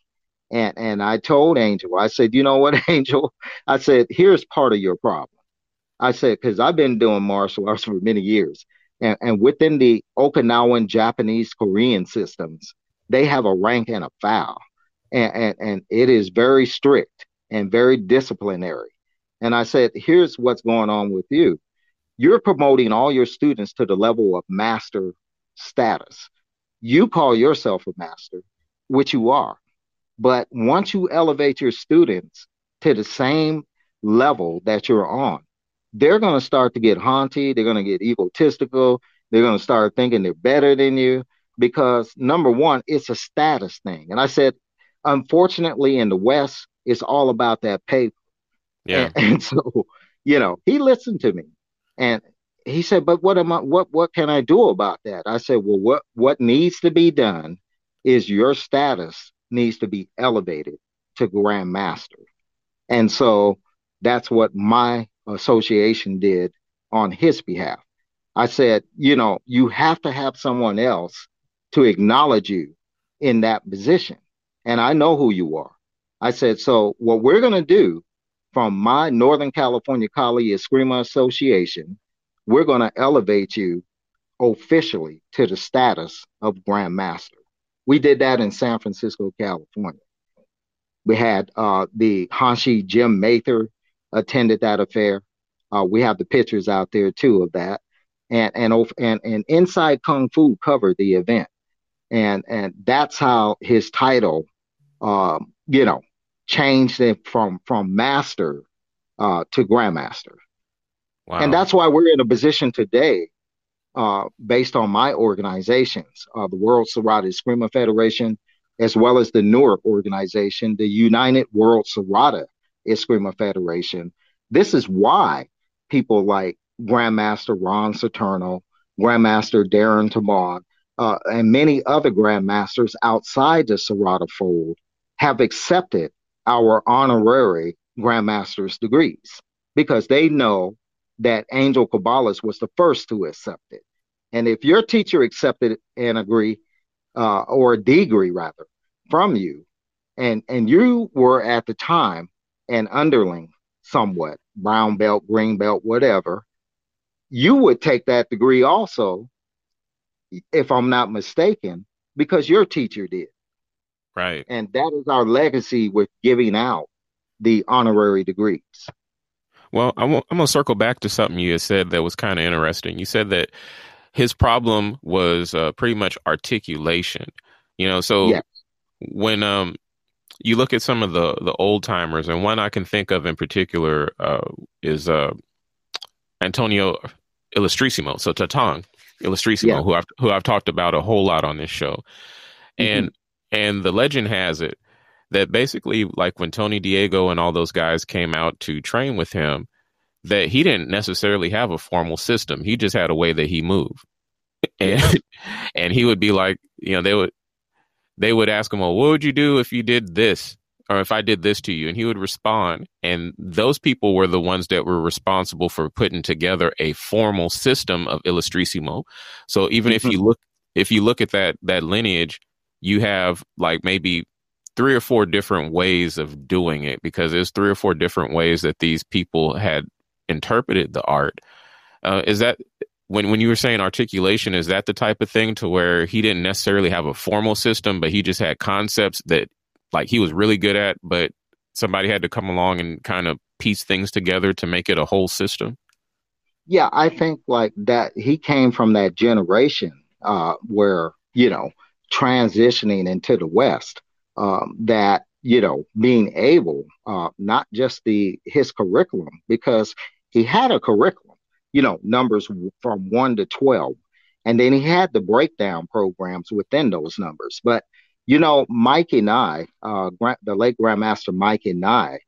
And and I told Angel, I said, you know what, (laughs) Angel? I said, here's part of your problem. I said, because I've been doing martial arts (laughs) for many years. And, and within the Okinawan, Japanese, Korean systems, they have a rank and a file. And, and, and it is very strict and very disciplinary. And I said, here's what's going on with you. You're promoting all your students to the level of master status. You call yourself a master, which you are. But once you elevate your students to the same level that you're on, they're going to start to get haunty. They're going to get egotistical. They're going to start thinking they're better than you because number one, it's a status thing. And I said, unfortunately, in the West, it's all about that paper. Yeah. And, (laughs) and so, you know, he listened to me and he said, but what am I, what, what can I do about that? I said, well, what, what needs to be done is your status needs to be elevated to grandmaster. And so that's what my association did on his behalf. I said, you know, you have to have someone else to acknowledge you in that position. And I know who you are. I said, so what we're going to do from my Northern California Kali Eskrima Association, we're going to elevate you officially to the status of Grandmaster. We did that in San Francisco, California. We had uh, the Hanshi Jim Mather attended that affair. Uh, we have the pictures out there too of that, and and and and Inside Kung Fu covered the event, and and that's how his title, um, you know, changed it from from master uh, to grandmaster. Wow. And that's why we're in a position today, uh, based on my organizations, uh, the World Serrada Eskrima Federation, as well as the Newark organization, the United World Serrada Eskrima Federation. This is why people like Grandmaster Ron Saturno, Grandmaster Darren Tamon, uh, and many other grandmasters outside the Serrada fold have accepted our honorary grandmaster's degrees because they know that Angel Cabales was the first to accept it. And if your teacher accepted an agree uh, or a degree rather from you, and and you were at the time an underling somewhat, brown belt, green belt, whatever, you would take that degree also, if I'm not mistaken, because your teacher did. Right. And that is our legacy with giving out the honorary degrees. Well, I'm, I'm going to circle back to something you said that was kind of interesting. You said that his problem was uh, pretty much articulation. You know, so yes. when um you look at some of the the old timers, and one I can think of in particular uh, is uh, Antonio Illustrissimo, so Tatang Illustrissimo, yeah. who I've who I've talked about a whole lot on this show, mm-hmm. And the legend has it that basically, like when Tony Diego and all those guys came out to train with him, that he didn't necessarily have a formal system. He just had a way that he moved. (laughs) And and he would be like, you know, they would they would ask him, Well, what would you do if you did this? Or if I did this to you? And he would respond. And those people were the ones that were responsible for putting together a formal system of Illustrissimo. So even mm-hmm. if you look if you look at that that lineage, you have like maybe three or four different ways of doing it because there's three or four different ways that these people had interpreted the art. Uh, is that when when you were saying articulation? Is that the type of thing to where he didn't necessarily have a formal system, but he just had concepts that like he was really good at, but somebody had to come along and kind of piece things together to make it a whole system? Yeah, I think like that he came from that generation uh, where you know transitioning into the West um, that you know being able uh, not just the his curriculum because he had a curriculum you know numbers from 1 to 12 and then he had the breakdown programs within those numbers. But you know Mike Inay uh, the late grandmaster Mike Inay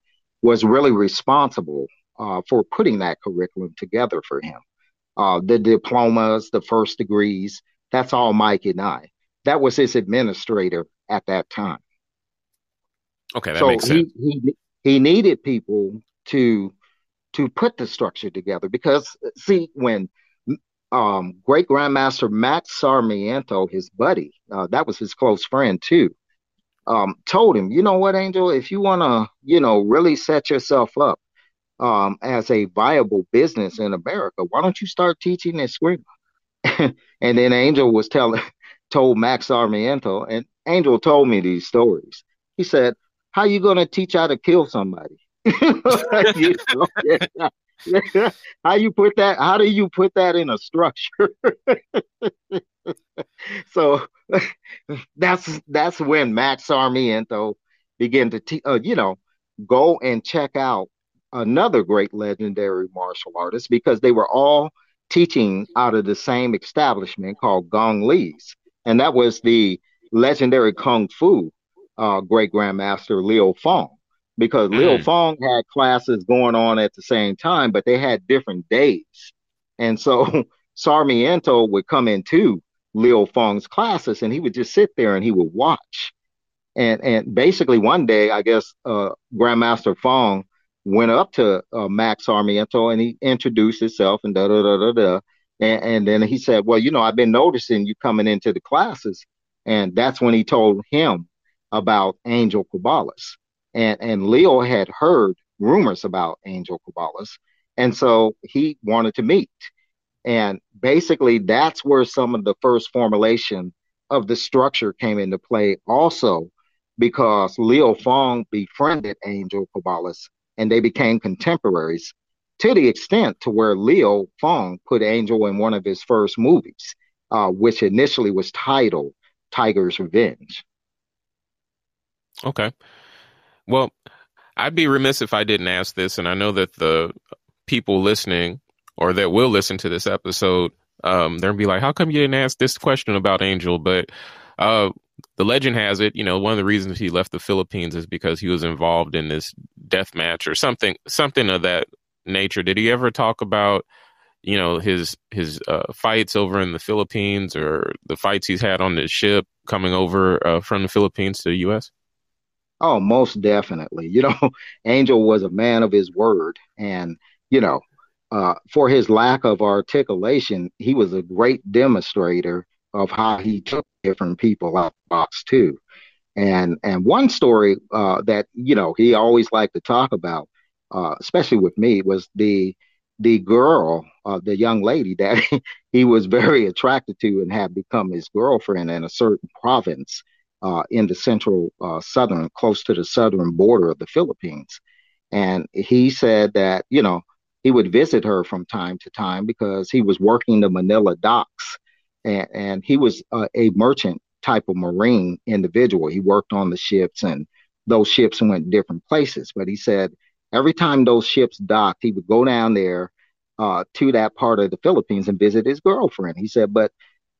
was really responsible uh, for putting that curriculum together for him. Uh, the diplomas the first degrees that's all Mike Inay that was his administrator at that time Okay, that so makes sense. He, he he needed people to to put the structure together because see when um, great grandmaster Max Sarmiento, his buddy, uh, that was his close friend too, um, told him, you know what, Angel, if you want to, you know, really set yourself up um, as a viable business in America, why don't you start teaching Eskrima? (laughs) and then Angel was telling, told Max Sarmiento, and Angel told me these stories. He said, how you to teach how to kill somebody? (laughs) how you put that? How do you put that in a structure? (laughs) so (laughs) that's that's when Max Sarmiento began to, te- uh, you know, go and check out another great legendary martial artist because they were all teaching out of the same establishment called Gong Li's, and that was the legendary kung fu uh, great grandmaster Leo Fong because mm. Leo Fong had classes going on at the same time, but they had different days. And so (laughs) Sarmiento would come into Leo Fong's classes and he would just sit there and he would watch. And and basically one day, I guess uh, Grandmaster Fong went up to uh, Max Sarmiento and he introduced himself and da da da da da. And, and then he said, Well, you know, I've been noticing you coming into the classes. And that's when he told him about Angel Cabales. And, and Leo had heard rumors about Angel Cabales. And so he wanted to meet. And basically, that's where some of the first formulation of the structure came into play, also because Leo Fong befriended Angel Cabales and they became contemporaries to the extent to where Leo Fong put Angel in one of his first movies, uh, which initially was titled Tiger's Revenge. Okay. Well, I'd be remiss if I didn't ask this, and I know that the people listening or that will listen to this episode, um, they'll be like, "How come you didn't ask this question about Angel?" But uh, the legend has it, you know, one of the reasons he left the Philippines is because he was involved in this death match or something, something of that nature. Did he ever talk about, you know, his his uh, fights over in the Philippines or the fights he's had on the ship coming over uh, from the Philippines to the U.S.? Oh, most definitely. You know, (laughs) Angel was a man of his word, and you know, uh, for his lack of articulation, he was a great demonstrator of how he took different people out of the box too. And and one story uh, that you know he always liked to talk about, uh, especially with me, was the the girl, uh, the young lady that (laughs) he was very attracted to and had become his girlfriend in a certain province uh, in the central uh, southern, close to the southern border of the Philippines. And he said that you know he would visit her from time to time because he was working the Manila docks and, and he was a merchant type of marine individual. He worked on the ships and those ships went different places. But he said every time those ships docked, he would go down there uh, to that part of the Philippines and visit his girlfriend. He said, but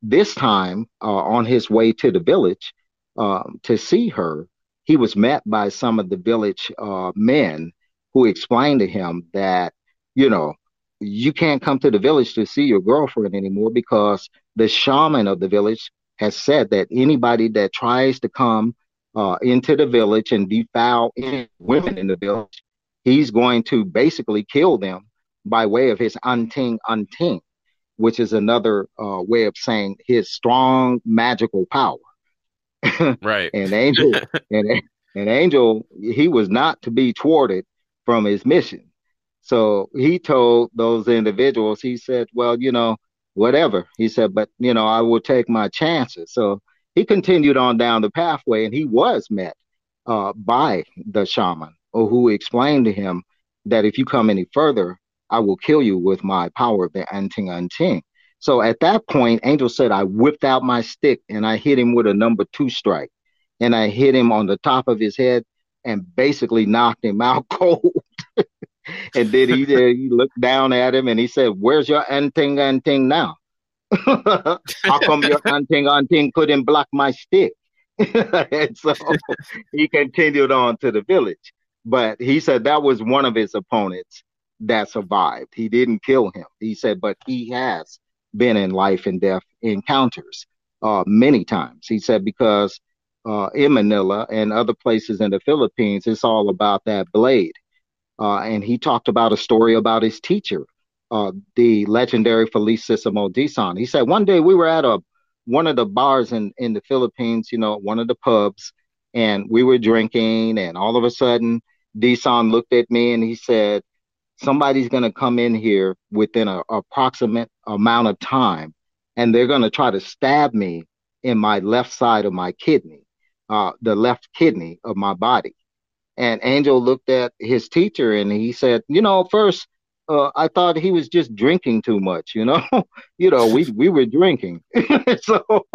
this time uh, on his way to the village um, to see her, he was met by some of the village uh, men who explained to him that you know, you can't come to the village to see your girlfriend anymore because the shaman of the village has said that anybody that tries to come uh, into the village and defile any women in the village, he's going to basically kill them by way of his anting anting, which is another uh, way of saying his strong magical power. (laughs) right. and Angel (laughs) and, and Angel, he was not to be thwarted from his mission. So he told those individuals, he said, well, you know, whatever. He said, but, you know, I will take my chances. So he continued on down the pathway and he was met uh, by the shaman who explained to him that if you come any further, I will kill you with my power of the Anting Anting. So at that point, Angel said, I whipped out my stick and I hit him with a number two strike. And I hit him on the top of his head and basically knocked him out (laughs) cold (laughs) and then he, uh, he looked down at him and he said, Where's your anting anting now? (laughs) How come your anting anting couldn't block my stick? and so he continued on to the village. But he said that was one of his opponents that survived. He didn't kill him. He said, but he has been in life and death encounters uh, many times. He said, because uh, in Manila and other places in the Philippines, it's all about that blade. Uh, and he talked about a story about his teacher, uh, the legendary Felicissimo Dizon. He said one day we were at a one of the bars in in the Philippines, you know, one of the pubs, and we were drinking, and all of a sudden, Dizon looked at me and he said, "Somebody's going to come in here within a approximate amount of time, and they're going to try to stab me in my left side of my kidney, uh, the left kidney of my body." And Angel looked at his teacher and he said, you know, first uh, I thought he was just drinking too much, you know. (laughs) you know, we we were drinking. (laughs) so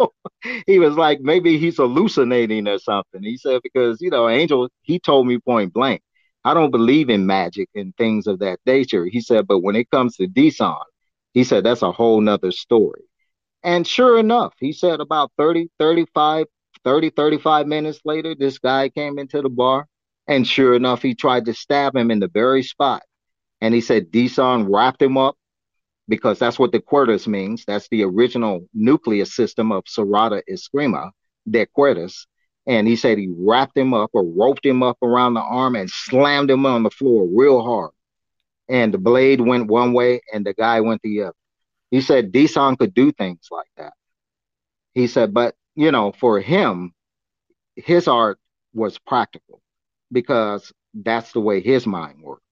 he was like, maybe he's hallucinating or something. He said, because, you know, Angel, he told me point blank, I don't believe in magic and things of that nature. He said, but when it comes to Dizon, he said, that's a whole nother story. And sure enough, he said about 30, 35, 30, 35 minutes later, this guy came into the bar and sure enough, he tried to stab him in the very spot. And he said Dizon wrapped him up because that's what the cuerdas means. That's the original nucleus system of Serrada Eskrima, de cuerdas. And he said he wrapped him up or roped him up around the arm and slammed him on the floor real hard. And the blade went one way and the guy went the other. He said Dizon could do things like that. He said, but you know, for him, his art was practical because that's the way his mind worked.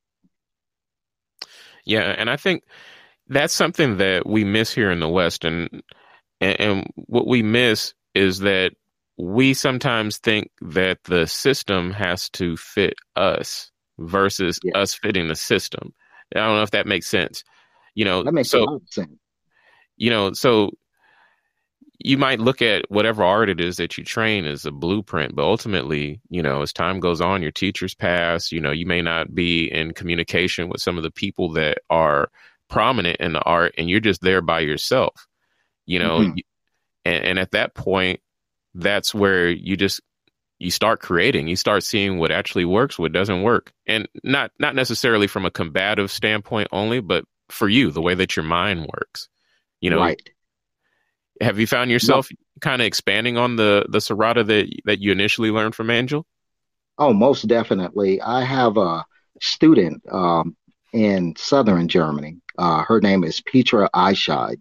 Yeah, and I think that's something that we miss here in the West, and, and what we miss is that we sometimes think that the system has to fit us versus yeah. us fitting the system. I don't know if that makes sense. You know, that makes so, a lot of sense. You know, so you might look at whatever art it is that you train as a blueprint, but ultimately, you know, as time goes on, your teachers pass, you know, you may not be in communication with some of the people that are prominent in the art and you're just there by yourself, you know, mm-hmm. and, and at that point, that's where you just you start creating you start seeing what actually works what doesn't work and not not necessarily from a combative standpoint only but for you the way that your mind works you know right have you found yourself no. kind of expanding on the the Serrada that that you initially learned from Angel? Oh, most definitely. I have a student um, in southern Germany. Uh, her name is Petra Eichscheid.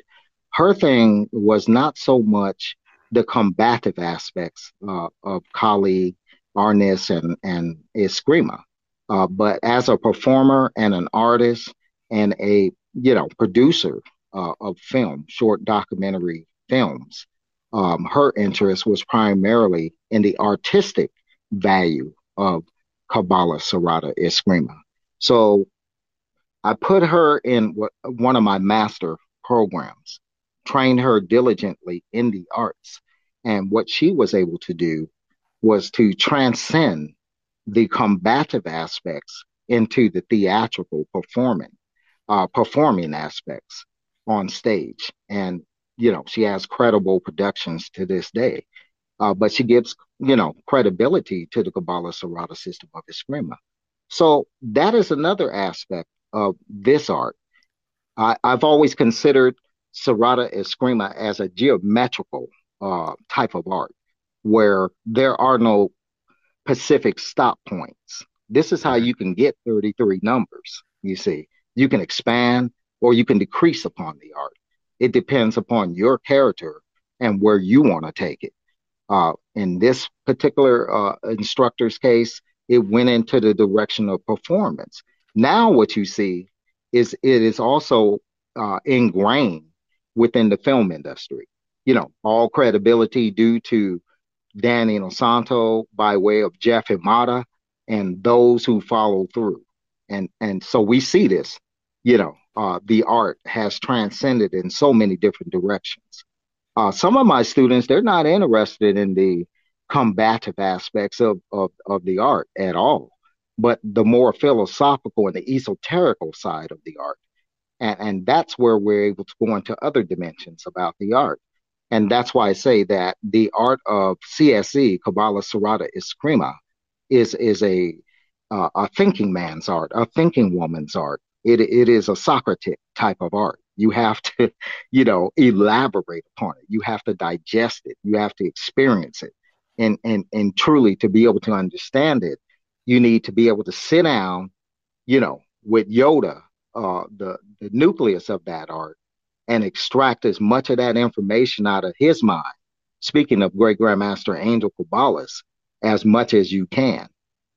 Her thing was not so much the combative aspects uh, of Kali, Arnis, and and Eskrima, uh, but as a performer and an artist and a you know producer uh, of film, short documentary films. Um, her interest was primarily in the artistic value of Cabales Serrada Eskrima. So I put her in one of my master programs, trained her diligently in the arts. And what she was able to do was to transcend the combative aspects into the theatrical performing, uh, performing aspects on stage. And you know, she has credible productions to this day. Uh, but she gives, you know, credibility to the Cabales Serrada system of Eskrima. So that is another aspect of this art. I, have always considered Serrada Eskrima as a geometrical uh, type of art where there are no specific stop points. This is how you can get 33 numbers. You see, you can expand or you can decrease upon the art. It depends upon your character and where you want to take it. Uh, in this particular uh, instructor's case, it went into the direction of performance. Now, what you see is it is also uh, ingrained within the film industry. You know, all credibility due to Danny Inosanto by way of Jeff Imada and those who follow through. And and so we see this, you know, uh, the art has transcended in so many different directions. Uh, some of my students, they're not interested in the combative aspects of, of, of the art at all, but the more philosophical and the esoterical side of the art. And, and that's where we're able to go into other dimensions about the art. And that's why I say that the art of CSE, Cabales Serrada Eskrima, is, is a, uh, a thinking man's art, a thinking woman's art. It, it is a Socratic type of art. You have to, (laughs) you know, elaborate upon it. You have to digest it. You have to experience it. And, and, and truly to be able to understand it, you need to be able to sit down, you know, with Yoda, uh, the, the nucleus of that art, and extract as much of that information out of his mind. Speaking of great grandmaster Angel Cabales, as much as you can,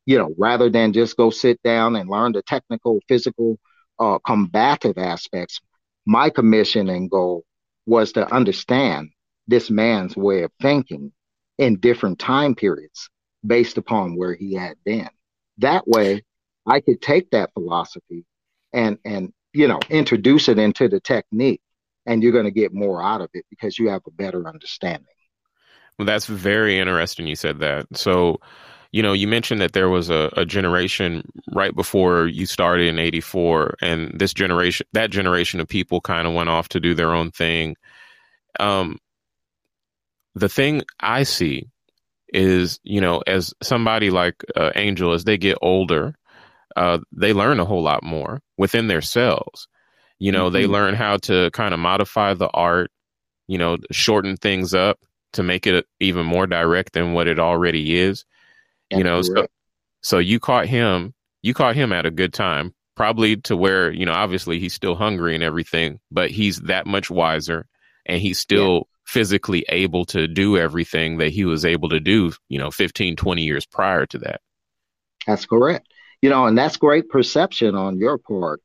you know, rather than just go sit down and learn the technical, physical, uh, combative aspects, my commission and goal was to understand this man's way of thinking in different time periods based upon where he had been. That way, I could take that philosophy and and you know introduce it into the technique, and you're going to get more out of it because you have a better understanding. Well, that's very interesting. You said that. So, you know, you mentioned that there was a, a generation right before you started in 84 and this generation, that generation of people kind of went off to do their own thing. Um, the thing I see is, you know, as somebody like uh, Angel, as they get older, uh, they learn a whole lot more within their cells. You know, mm-hmm. they learn how to kind of modify the art, you know, shorten things up, to make it even more direct than what it already is. You know, so, so you caught him, you caught him at a good time, probably to where, you know, obviously he's still hungry and everything, but he's that much wiser and he's still yeah. physically able to do everything that he was able to do, you know, 15, 20 years prior to that. That's correct. You know, and that's great perception on your part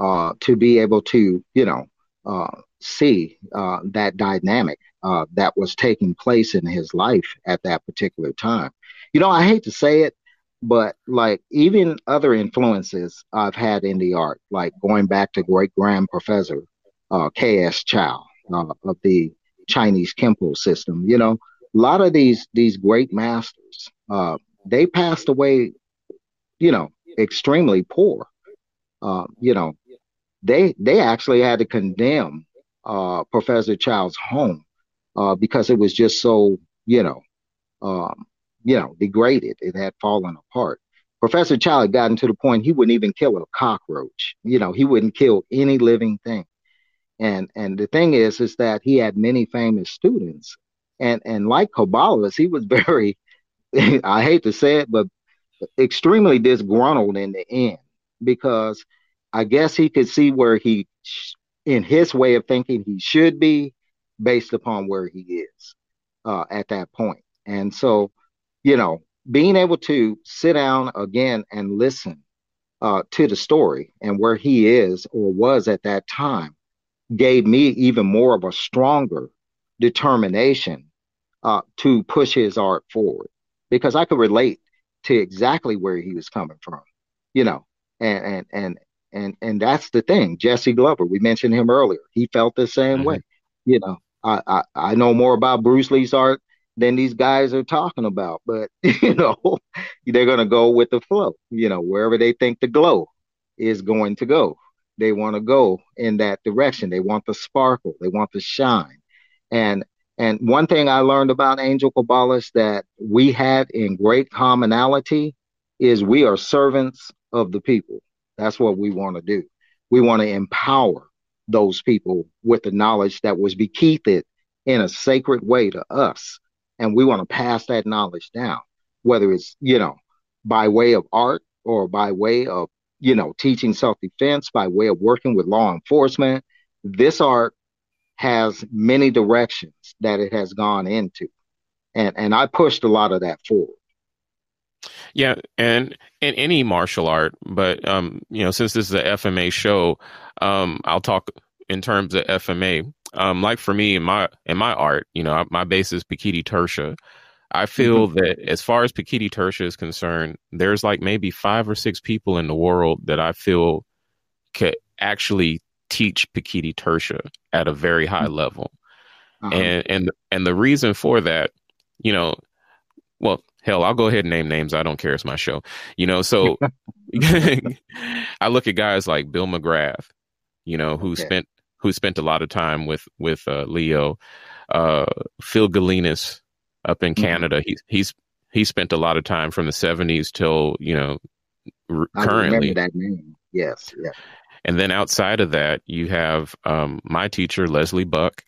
uh, to be able to, you know, uh, see uh, that dynamic uh, that was taking place in his life at that particular time. You know, I hate to say it, but like even other influences I've had in the art, like going back to great grand professor uh, K.S. Chou uh, of the Chinese Kempo system, you know, a lot of these these great masters, they passed away, you know, extremely poor. Uh, you know, they they actually had to condemn uh, Professor Chow's home uh, because it was just so, you know, um, you know, degraded. It had fallen apart. Professor Child had gotten to the point he wouldn't even kill a cockroach. You know, he wouldn't kill any living thing. And and the thing is, is that he had many famous students, and and like Cabales, he was (laughs) very, I hate to say it, but extremely disgruntled in the end because I guess he could see where he, in his way of thinking, he should be based upon where he is uh, at that point. And so, you know, being able to sit down again and listen uh, to the story and where he is or was at that time gave me even more of a stronger determination uh, to push his art forward because I could relate to exactly where he was coming from, you know, and and and and and that's the thing. Jesse Glover, we mentioned him earlier. He felt the same mm-hmm. way, you know. I, I I know more about Bruce Lee's art than these guys are talking about, but (laughs) you know, they're gonna go with the flow, you know, wherever they think the glow is going to go. They want to go in that direction. They want the sparkle. They want the shine. And and one thing I learned about Angel Cabales that we had in great commonality is we are servants of the people. That's what we want to do. We want to empower those people with the knowledge that was bequeathed in a sacred way to us. And we want to pass that knowledge down, whether it's, you know, by way of art or by way of you know, teaching self defense by way of working with law enforcement. This art has many directions that it has gone into. And and I pushed a lot of that forward. Yeah, and in any martial art, but um, you know, since this is a FMA show, um, I'll talk in terms of FMA. Um, like for me in my in my art, you know, my base is Pekiti Tirsia. I feel mm-hmm. that as far as Pekiti Tirsia is concerned, there's like maybe five or six people in the world that I feel could actually teach Pekiti Tirsia at a very high mm-hmm. level. Uh-huh. And and and the reason for that, you know, well, hell, I'll go ahead and name names. I don't care. It's my show. You know, so (laughs) (laughs) I look at guys like Bill McGrath, you know, who okay. spent who spent a lot of time with with uh, Leo, uh, Phil Galinas, up in mm-hmm. Canada. He's he's he spent a lot of time from the 70s till you know r- currently. that name. Yes, yeah. And then outside of that, you have um, my teacher Leslie Buck.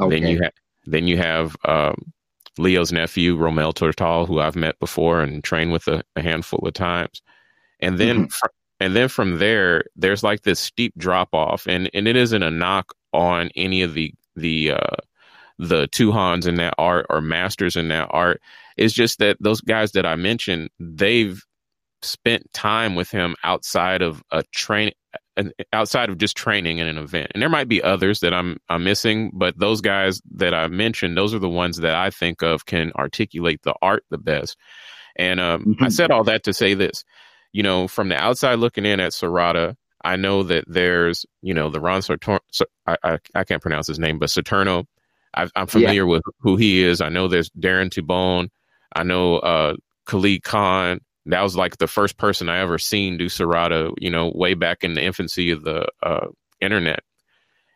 Okay. Then you have then you have um, Leo's nephew Rommel Tortal, who I've met before and trained with a, a handful of times. And then mm-hmm. fr- and then from there, there's like this steep drop off, and and it isn't a knock on any of the the uh, the Tuhons in that art or masters in that art. It's just that those guys that I mentioned, they've spent time with him outside of a train outside of just training in an event. And there might be others that I'm I'm missing, but those guys that I mentioned, those are the ones that I think of can articulate the art the best. And um, mm-hmm. I said all that to say this, you know, from the outside looking in at Serrada, I know that there's, you know, the Ron Saturno, I, I, I can't pronounce his name, but Saturno i am familiar yeah. with who he is. I know there's Darren Tibon. I know uh, Khalid Khan. That was like the first person I ever seen do Serrada, you know, way back in the infancy of the uh, internet.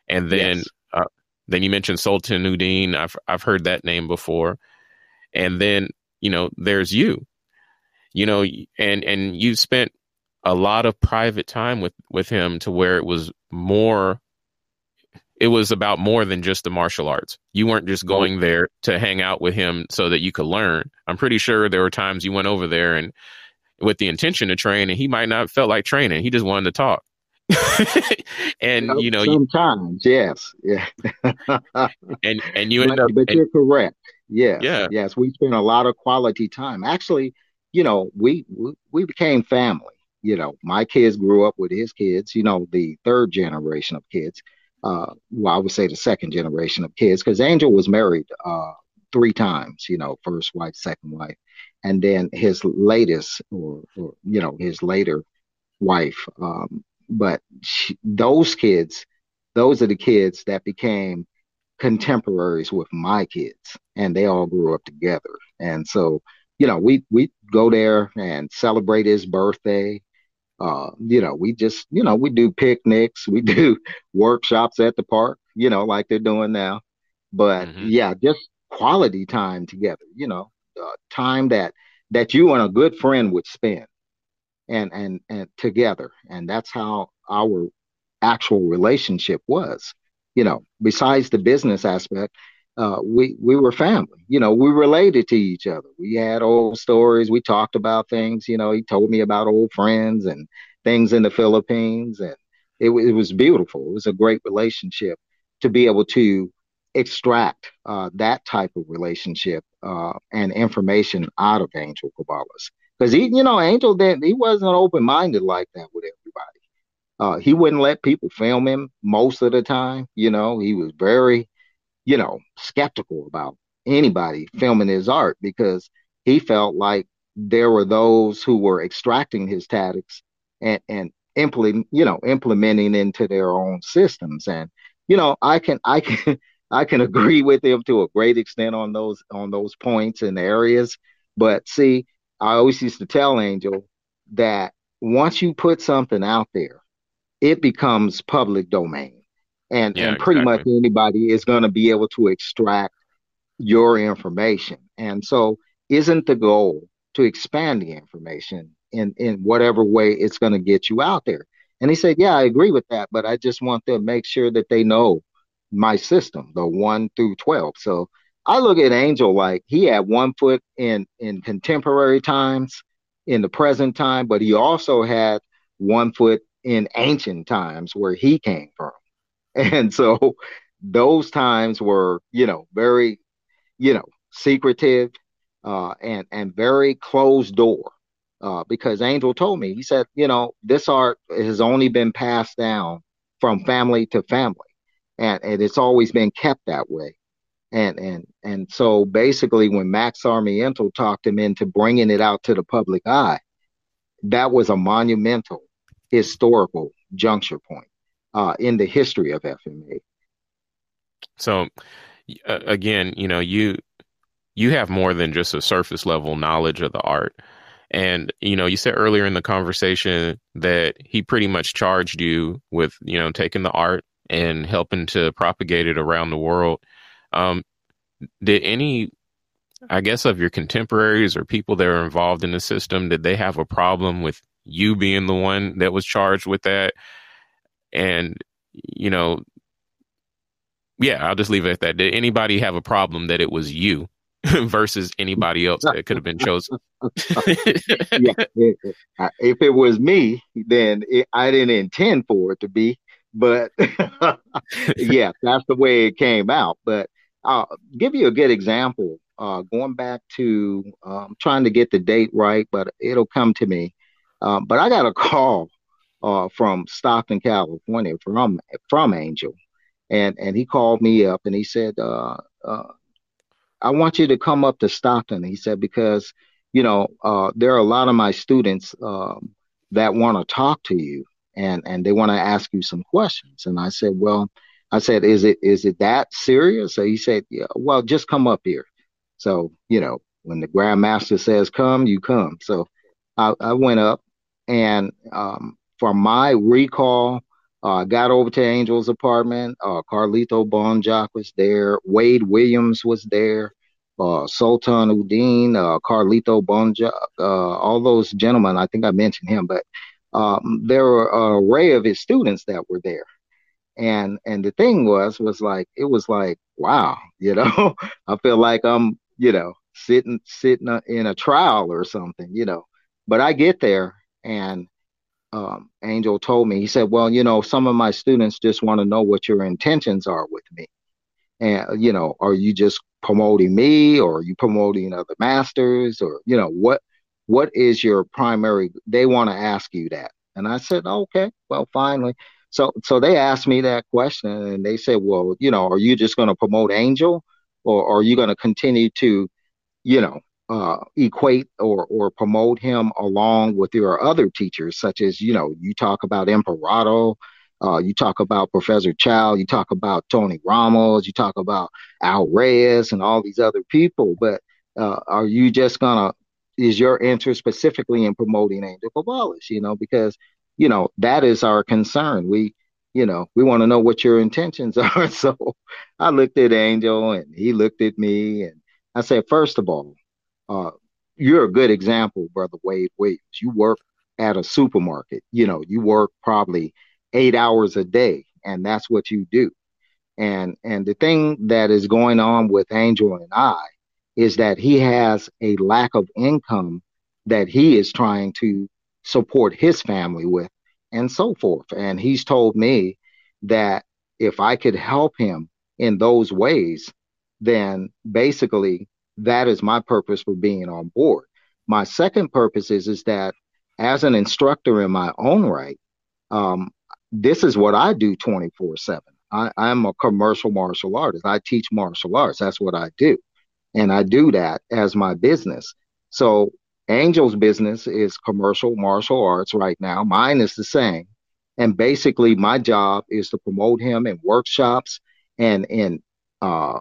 And then, yes. uh, then you mentioned Sultan Uddin. I've I've heard that name before. And then, you know, there's you, you know, and and you spent a lot of private time with with him to where it was more it was about more than just the martial arts. You weren't just going there to hang out with him so that you could learn. I'm pretty sure there were times you went over there and with the intention to train, and he might not felt like training. He just wanted to talk. (laughs) and you know, sometimes yes, yeah. (laughs) and and you end up, but you're correct. Yes, yeah, yes. We spent a lot of quality time. Actually, you know, we we, we became family. You know, my kids grew up with his kids. You know, the third generation of kids uh, well, I would say the second generation of kids, because Angel was married uh, three times, you know, first wife, second wife, and then his latest, or, or you know, his later wife. Um, but she, those kids, those are the kids that became contemporaries with my kids, and they all grew up together. And so, you know, we we go there and celebrate his birthday uh, you know, we just, you know, we do picnics, we (laughs) do workshops at the park, you know, like they're doing now. But mm-hmm. yeah, just quality time together, you know, uh, time that that you and a good friend would spend and and and together. And that's how our actual relationship was. You know, besides the business aspect, uh, we we were family. You know, we related to each other. We had old stories. We talked about things. You know, he told me about old friends and things in the Philippines, and it, it was beautiful. It was a great relationship to be able to extract uh, that type of relationship uh, and information out of Angel Cabales. Because he, you know, Angel didn't, he wasn't open minded like that with everybody. Uh, he wouldn't let people film him most of the time. You know, he was very you know, skeptical about anybody filming his art because he felt like there were those who were extracting his tactics and and implement you know implementing into their own systems. And you know i can i can (laughs) i can agree with him to a great extent on those on those points and areas. But see i always used to tell angel that once you put something out there it becomes public domain and yeah, and pretty exactly. much anybody is going to be able to extract your information. And so, isn't the goal to expand the information in in whatever way it's going to get you out there? And he said, "Yeah, I agree with that, but I just want to make sure that they know my system, the one through twelve. So I look at Angel like he had one foot in in contemporary times, in the present time, but he also had one foot in ancient times where he came from. (laughs) And so those times were, you know, very, you know, secretive uh, and and very closed door. Uh, because Angel told me, he said, you know, this art has only been passed down from family to family, and, and it's always been kept that way. And and and so basically, when Max Sarmiento talked him into bringing it out to the public eye, that was a monumental historical juncture point uh, in the history of FMA. So, uh, again, you know, you you have more than just a surface level knowledge of the art. And you know, you said earlier in the conversation that he pretty much charged you with, you know, taking the art and helping to propagate it around the world. Um, did any, I guess, of your contemporaries or people that are involved in the system, did they have a problem with you being the one that was charged with that? And, you know, yeah, I'll just leave it at that. Did anybody have a problem that it was you (laughs) versus anybody else that could have been chosen? (laughs) yeah, if it was me, then it, I didn't intend for it to be. But (laughs) yeah, that's the way it came out. But I'll give you a good example. Uh, going back to um, trying to get the date right, but it'll come to me. Um, but I got a call uh, from Stockton, California, from from Angel, and and he called me up and he said, uh, uh, "I want you to come up to Stockton." He said because you know uh, there are a lot of my students um, that want to talk to you and and they want to ask you some questions. And I said, "Well," I said, "Is it is it that serious?" So he said, "Yeah, well, just come up here." So you know when the grandmaster says come, you come. So I, I went up and um, for my recall, uh, got over to Angel's apartment. Uh, Carlito Bonjoc was there. Wade Williams was there. Uh, Sultan Uddin, uh, Carlito Bonjoc, uh, all those gentlemen. I think I mentioned him, but um, there were an array of his students that were there. And and the thing was was like it was like wow, (laughs) you know, I feel like I'm you know sitting sitting in a trial or something, you know. But I get there and um, Angel told me, he said, Well, you know, some of my students just want to know what your intentions are with me. And, you know, are you just promoting me or are you promoting other masters or, you know, what what is your primary they want to ask you that. And I said, Okay, well finally. So so they asked me that question and they said, Well, you know, are you just gonna promote Angel or are you gonna continue to, you know, uh, equate or or promote him along with your other teachers, such as you know you talk about Emperado, uh, you talk about Professor Chow, you talk about Tony Ramos, you talk about Al Reyes and all these other people. But uh, are you just gonna is your interest specifically in promoting Angel Cabales? You know, because you know that is our concern. We you know we want to know what your intentions (laughs) are. so I looked at Angel and he looked at me and I said, first of all, uh, you're a good example, brother Wade Williams. You work at a supermarket. You know, you work probably eight hours a day, and that's what you do. And and the thing that is going on with Angel and I is that he has a lack of income that he is trying to support his family with, and so forth. And he's told me that if I could help him in those ways, then basically that is my purpose for being on board. My second purpose is is that as an instructor in my own right, um, this is what I do 24 7. I'm a commercial martial artist. I teach martial arts. That's what I do. And I do that as my business. So Angel's business is commercial martial arts right now. Mine is the same. And basically, my job is to promote him in workshops and in uh,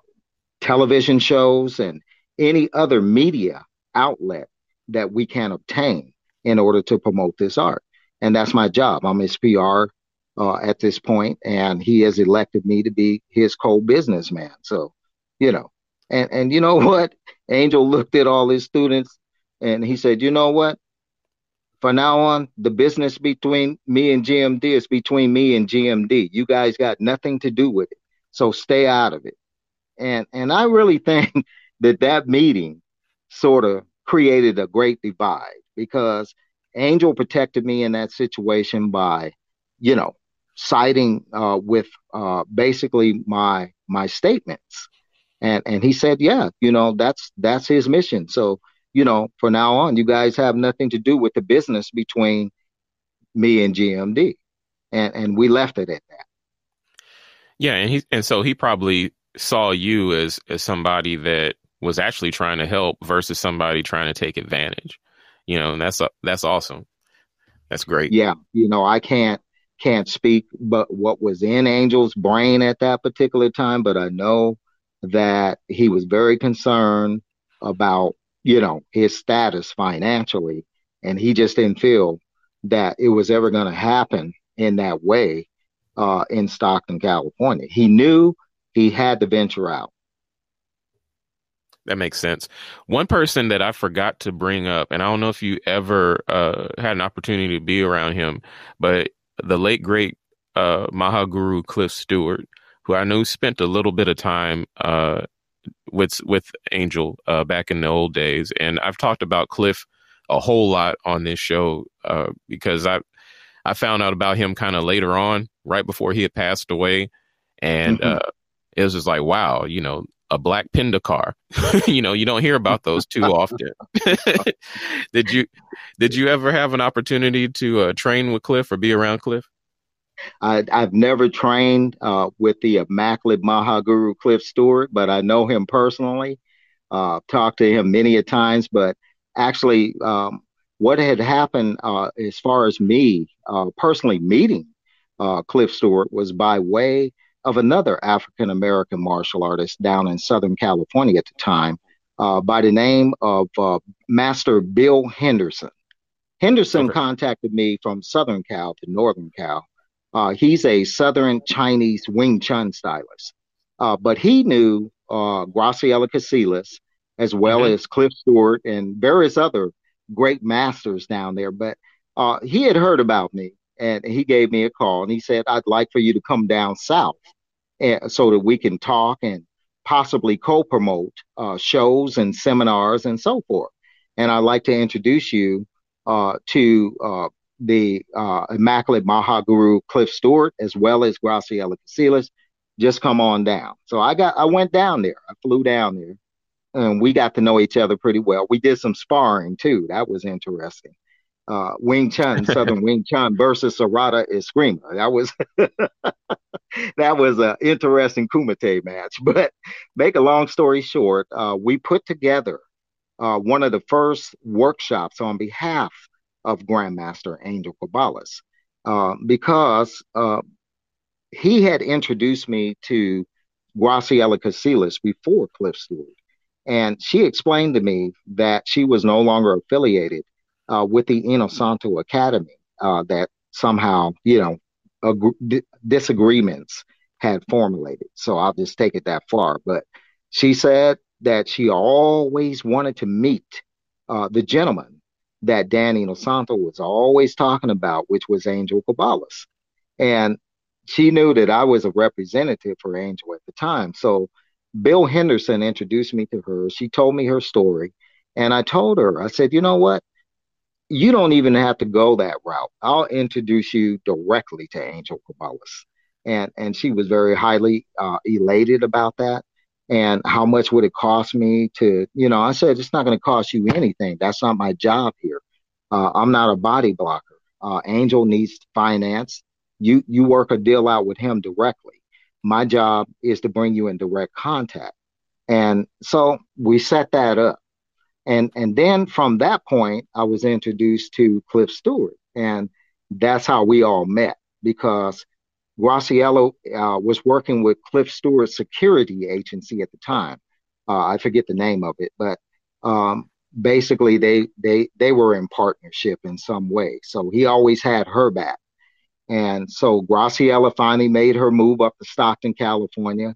television shows and any other media outlet that we can obtain in order to promote this art. And that's my job. I'm his PR uh, at this point, and he has elected me to be his co-businessman. So, you know, and and you know (laughs) what? Angel looked at all his students and he said, you know what? For now on, the business between me and GMD is between me and GMD. You guys got nothing to do with it. So stay out of it. And and I really (laughs) think that that meeting sort of created a great divide because Angel protected me in that situation by, you know, siding uh, with uh, basically my my statements, and and he said, yeah, you know, that's that's his mission. So you know, for now on, you guys have nothing to do with the business between me and GMD, and and we left it at that. Yeah, and he and so he probably saw you as as somebody that was actually trying to help versus somebody trying to take advantage. You know, and that's that's awesome. That's great. Yeah, you know, I can't can't speak but what was in Angel's brain at that particular time, but I know that he was very concerned about, you know, his status financially and he just didn't feel that it was ever going to happen in that way uh, in Stockton, California. He knew he had to venture out that makes sense. One person that I forgot to bring up, and I don't know if you ever uh, had an opportunity to be around him, but the late great uh, Mahaguru Cliff Stewart, who I know spent a little bit of time uh, with with Angel uh, back in the old days, and I've talked about Cliff a whole lot on this show uh, because I I found out about him kind of later on, right before he had passed away, and mm-hmm. Uh, it was just like, wow, you know, a black Pendekar. (laughs) you know, you don't hear about those too often. (laughs) did you did you ever have an opportunity to uh, train with Cliff or be around Cliff? I, have never trained uh, with the immaculate Mahaguru Cliff Stewart, but I know him personally. Uh, talked to him many a times, but actually, um, what had happened uh, as far as me uh, personally meeting uh, Cliff Stewart was by way of another African American martial artist down in Southern California at the time uh, by the name of uh, Master Bill Henderson. Henderson okay. contacted me from Southern Cal to Northern Cal. Uh, he's a Southern Chinese Wing Chun stylist, uh, but he knew uh, Graciela Casillas as well mm-hmm. as Cliff Stewart and various other great masters down there. But uh, he had heard about me and he gave me a call and he said, I'd like for you to come down south and, so that we can talk and possibly co promote uh, shows and seminars and so forth. And I'd like to introduce you uh, to uh, the uh, Immaculate Mahaguru Cliff Stewart as well as Graciela Casillas. Just come on down. So I got I went down there. I flew down there and we got to know each other pretty well. We did some sparring too. That was interesting uh, Wing Chun, Southern Wing Chun versus Serrada Eskrima. That was (laughs) that was an interesting Kumite match. But make a long story short, uh, we put together uh, one of the first workshops on behalf of Grandmaster Angel Cabales uh, because uh, he had introduced me to Graciela Casillas before Cliff Stewart. And she explained to me that she was no longer affiliated uh, with the Inosanto Academy uh, that somehow, you know, ag- disagreements had formulated. So I'll just take it that far. But she said that she always wanted to meet uh, the gentleman that Dan Inosanto was always talking about, which was Angel Cabales. And she knew that I was a representative for Angel at the time. So Bill Henderson introduced me to her. She told me her story. And I told her, I said, you know what? You don't even have to go that route. I'll introduce you directly to Angel Cabales. And and she was very highly uh, elated about that. And how much would it cost me to, you know, I said it's not going to cost you anything. That's not my job here. Uh, I'm not a body blocker. Uh, Angel needs finance. You you work a deal out with him directly. My job is to bring you in direct contact. And so we set that up. And and then from that point, I was introduced to Cliff Stewart, and that's how we all met because Graciela uh, was working with Cliff Stewart's security agency at the time. Uh, I forget the name of it, but um, basically they they they were in partnership in some way. So he always had her back. And so Graciela finally made her move up to Stockton, California.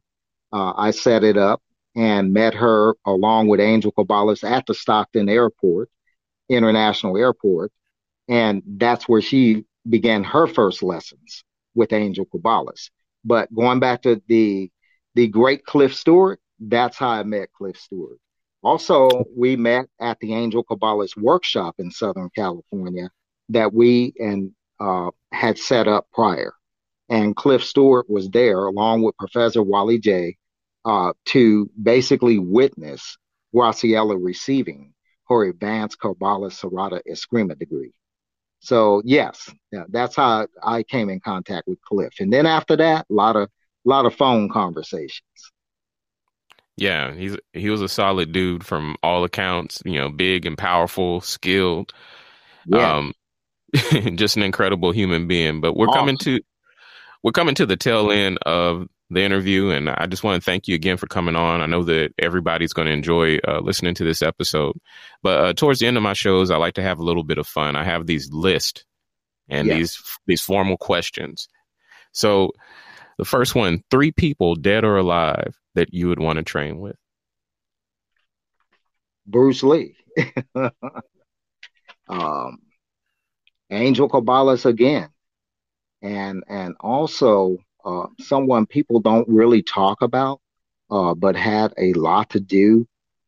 Uh, I set it up and met her along with Angel Cabales at the Stockton Airport, International Airport. And that's where she began her first lessons with Angel Cabales. But going back to the the great Cliff Stewart, that's how I met Cliff Stewart. Also, we met at the Angel Cabales workshop in Southern California that we and uh, had set up prior. And Cliff Stewart was there along with Professor Wally Jay uh, to basically witness Graciela receiving her advanced Cabales Serrada Eskrima degree. So yes, that's how I came in contact with Cliff. And then after that, a lot of a lot of phone conversations. Yeah, he's he was a solid dude from all accounts, you know, big and powerful, skilled. Yeah. Um (laughs) just an incredible human being. But we're awesome. coming to we're coming to the tail end of the interview. And I just want to thank you again for coming on. I know that everybody's going to enjoy uh, listening to this episode. But uh, towards the end of my shows, I like to have a little bit of fun. I have these lists and yeah. these these formal questions. So the first one: three people, dead or alive, that you would want to train with. Bruce Lee. (laughs) um, Angel Cabales again, and and also uh, someone people don't really talk about, uh, but had a lot to do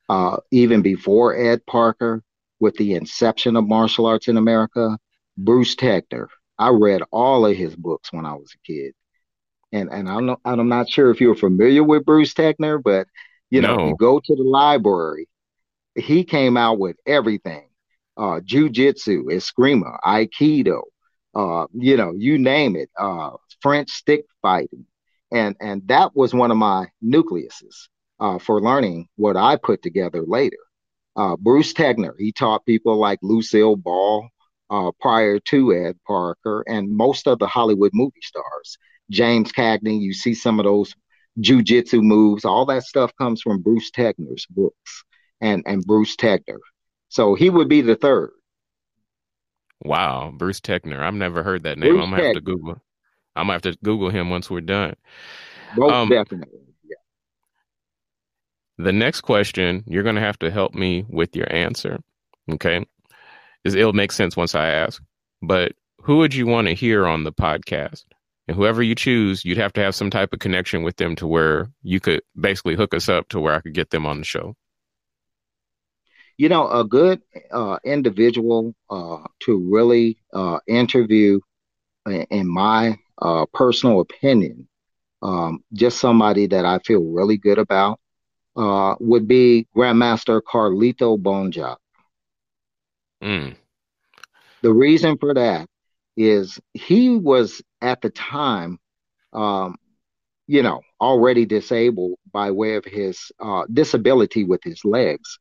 uh, even before Ed Parker with the inception of martial arts in America. Bruce Tegner. I read all of his books when I was a kid, and and I'm not, I'm not sure if you're familiar with Bruce Tegner, but you know, no. you go to the library. He came out with everything: uh, jujitsu, eskrima, aikido, uh, you know, you name it, uh, French stick fighting. And, and that was one of my nucleuses uh, for learning what I put together later. Uh, Bruce Tegner, he taught people like Lucille Ball uh, prior to Ed Parker and most of the Hollywood movie stars. James Cagney, you see some of those jujitsu moves, all that stuff comes from Bruce Tegner's books and, and Bruce Tegner. So he would be the third. Wow, Bruce Tegner. I've never heard that name. Bruce I'm gonna have to Google. I'm gonna have to Google him once we're done. Most um, definitely. Yeah. The next question, you're gonna have to help me with your answer. Okay, it'll make sense once I ask. But who would you want to hear on the podcast? And whoever you choose, you'd have to have some type of connection with them to where you could basically hook us up to where I could get them on the show. You know, a good uh, individual uh, to really uh, interview, in my uh, personal opinion, um, just somebody that I feel really good about, uh, would be Grandmaster Carlito Bonjoc. Mm. The reason for that is he was at the time, um, you know, already disabled by way of his uh, disability with his legs.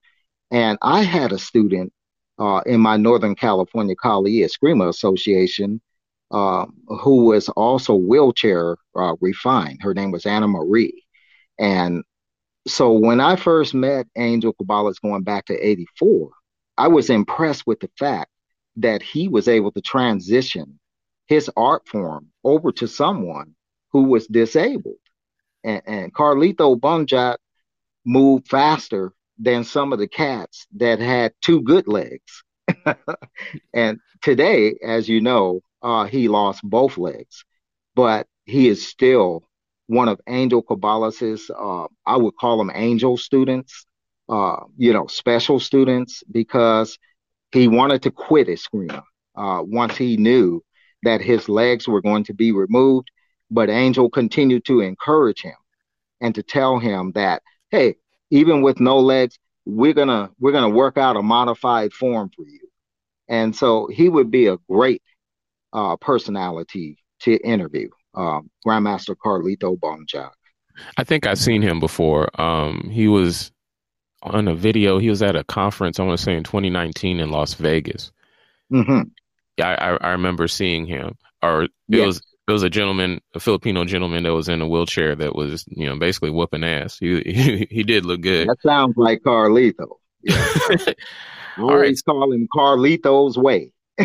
And I had a student uh, in my Northern California Kali Eskrima Association uh, who was also wheelchair uh, refined. Her name was Anna Marie. And so when I first met Angel Cabales going back to 84, I was impressed with the fact that he was able to transition his art form over to someone who was disabled. And, and Carlito Bonjoc moved faster than some of the cats that had two good legs. (laughs) and today, as you know, uh, he lost both legs, but he is still one of Angel Cabales's, uh, I would call them angel students, uh, you know, special students, because he wanted to quit Eskrima uh, once he knew that his legs were going to be removed. But Angel continued to encourage him and to tell him that, hey, even with no legs, we're gonna we're gonna work out a modified form for you. And so he would be a great uh, personality to interview, um, Grandmaster Carlito Bonjoc. I think I've seen him before. Um, he was on a video. He was at a conference. I want to say in 2019 in Las Vegas. Mm-hmm. I, I, I remember seeing him. Or it was it was a gentleman, a Filipino gentleman that was in a wheelchair that was you know basically whooping ass. He (laughs) he, he did look good. That sounds like Carlito. Yeah. I (laughs) always right. call him Carlito's way. (laughs)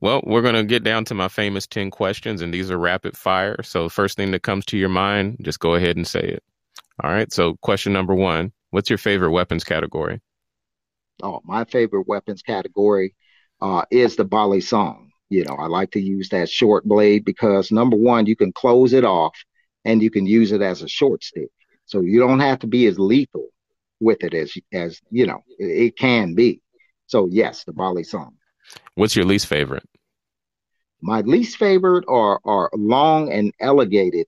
well, we're going to get down to my famous 10 questions, and these are rapid fire. So, first thing that comes to your mind, just go ahead and say it. All right. So, question number one What's your favorite weapons category? Oh, my favorite weapons category uh, is the balisong. You know, I like to use that short blade because number one, you can close it off and you can use it as a short stick. So you don't have to be as lethal with it as as you know it, it can be. So yes, the bali song. What's your least favorite? My least favorite are are long and elongated,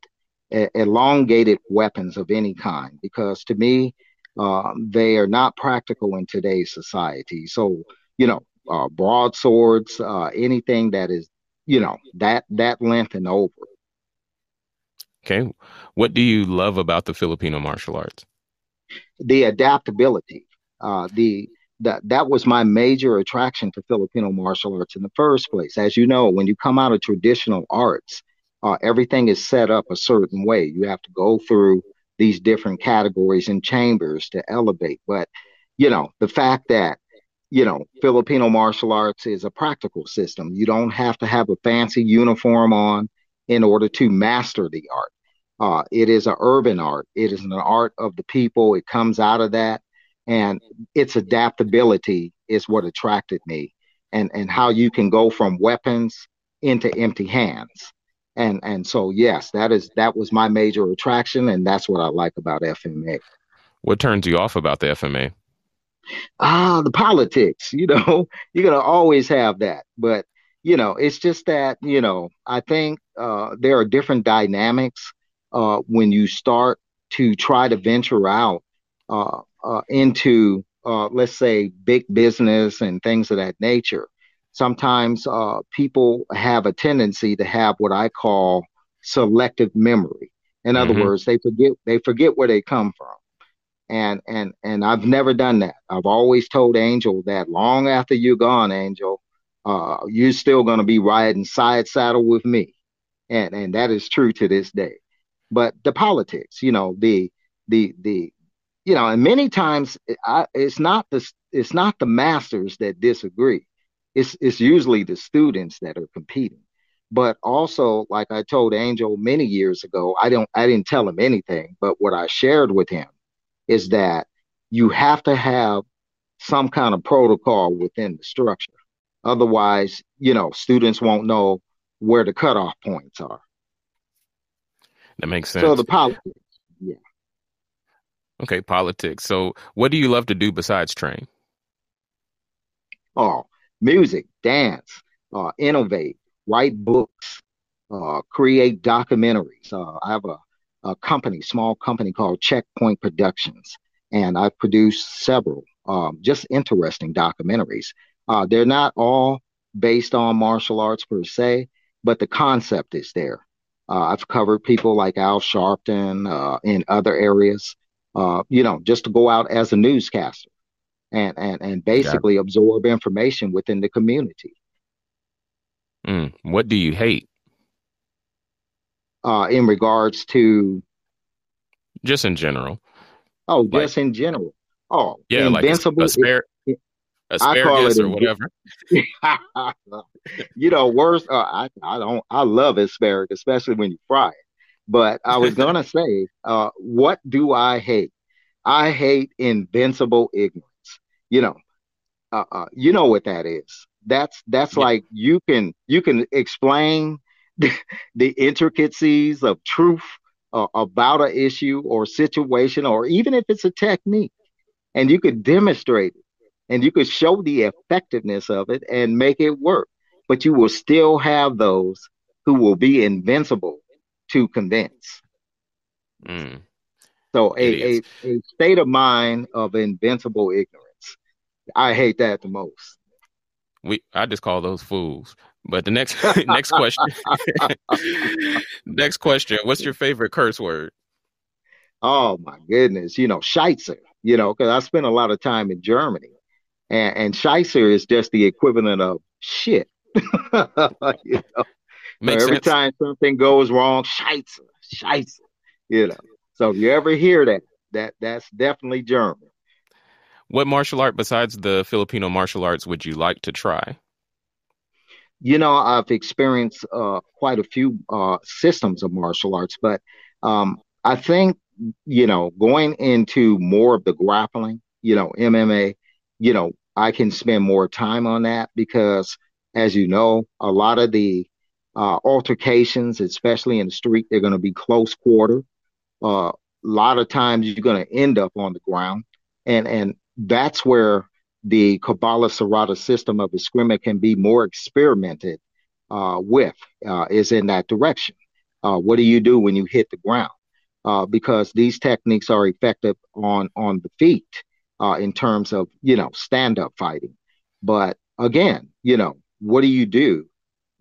elongated weapons of any kind because to me, um, they are not practical in today's society. So you know, uh, broadswords, uh, anything that is, you know, that that length and over. Okay, what do you love about the Filipino martial arts? The adaptability. Uh, the that that was my major attraction to Filipino martial arts in the first place. As you know, when you come out of traditional arts, uh, everything is set up a certain way. You have to go through these different categories and chambers to elevate. But you know, the fact that you know, Filipino martial arts is a practical system. You don't have to have a fancy uniform on in order to master the art. Uh, it is an urban art. It is an art of the people. It comes out of that, and its adaptability is what attracted me, and and how you can go from weapons into empty hands, and and so yes, that is that was my major attraction, and that's what I like about FMA. What turns you off about the FMA? ah, the politics, you know, (laughs) you're going to always have that. But, you know, it's just that, you know, I think uh, there are different dynamics uh, when you start to try to venture out into, uh, let's say, big business and things of that nature. Sometimes uh, people have a tendency to have what I call selective memory. In other mm-hmm. words, they forget they forget where they come from and and and I've never done that. I've always told Angel that long after you're gone, Angel, uh, you're still going to be riding side saddle with me, and and that is true to this day. But the politics, you know, the the the, you know, and many times eh, I, it's not the it's not the masters that disagree. It's it's usually the students that are competing. But also, like I told Angel many years ago, I don't I didn't tell him anything, but what I shared with him is that you have to have some kind of protocol within the structure. Otherwise, you know, students won't know where the cutoff points are. That makes sense. So the politics, yeah. Okay, politics. So what do you love to do besides train? Oh, music, dance, uh, innovate, write books, uh, create documentaries. Uh, I have a, a company, small company called Checkpoint Productions, and I've produced several um, just interesting documentaries. Uh, they're not all based on martial arts per se, but the concept is there. Uh, I've covered people like Al Sharpton uh, in other areas, uh, you know, just to go out as a newscaster and and and basically yeah. absorb information within the community. Mm. What do you hate? Uh, in regards to just in general. Oh, just in general. Oh, yeah, invincible. Like aspar- asparagus or whatever. (laughs) you know, worse. Uh, I I don't. I love asparagus, especially when you fry it. But I was (laughs) gonna say, uh, what do I hate? I hate invincible ignorance. You know, uh, uh, you know what that is. That's that's yeah. like you can you can explain (laughs) the, the intricacies of truth uh, about an issue or situation, or even if it's a technique, and you could demonstrate it, and you could show the effectiveness of it and make it work. But you will still have those who will be invincible to convince. Mm. So a, a, a state of mind of invincible ignorance. I hate that the most. We I just call those fools. But the next (laughs) (laughs) next question (laughs) next question, what's your favorite curse word? Oh my goodness, you know, Scheiße, you know, because I spent a lot of time in Germany. And and Scheiße is just the equivalent of shit. you know? Makes so every sense. time something goes wrong, Scheiße, Scheiße, you know. So if you ever hear that, that that's definitely German. What martial art besides the Filipino martial arts would you like to try? You know, I've experienced uh, quite a few uh, systems of martial arts, but um, I think, you know, going into more of the grappling, you know, MMA, you know, I can spend more time on that because, as you know, a lot of the uh, altercations, especially in the street, they're going to be close quarter. Uh, a lot of times you're going to end up on the ground. And, and that's where the Cabales Serrada system of Eskrima can be more experimented uh, with, uh, is in that direction. Uh, what do you do when you hit the ground? Uh, because these techniques are effective on on the feet uh, in terms of you know stand up fighting. But again, you know, what do you do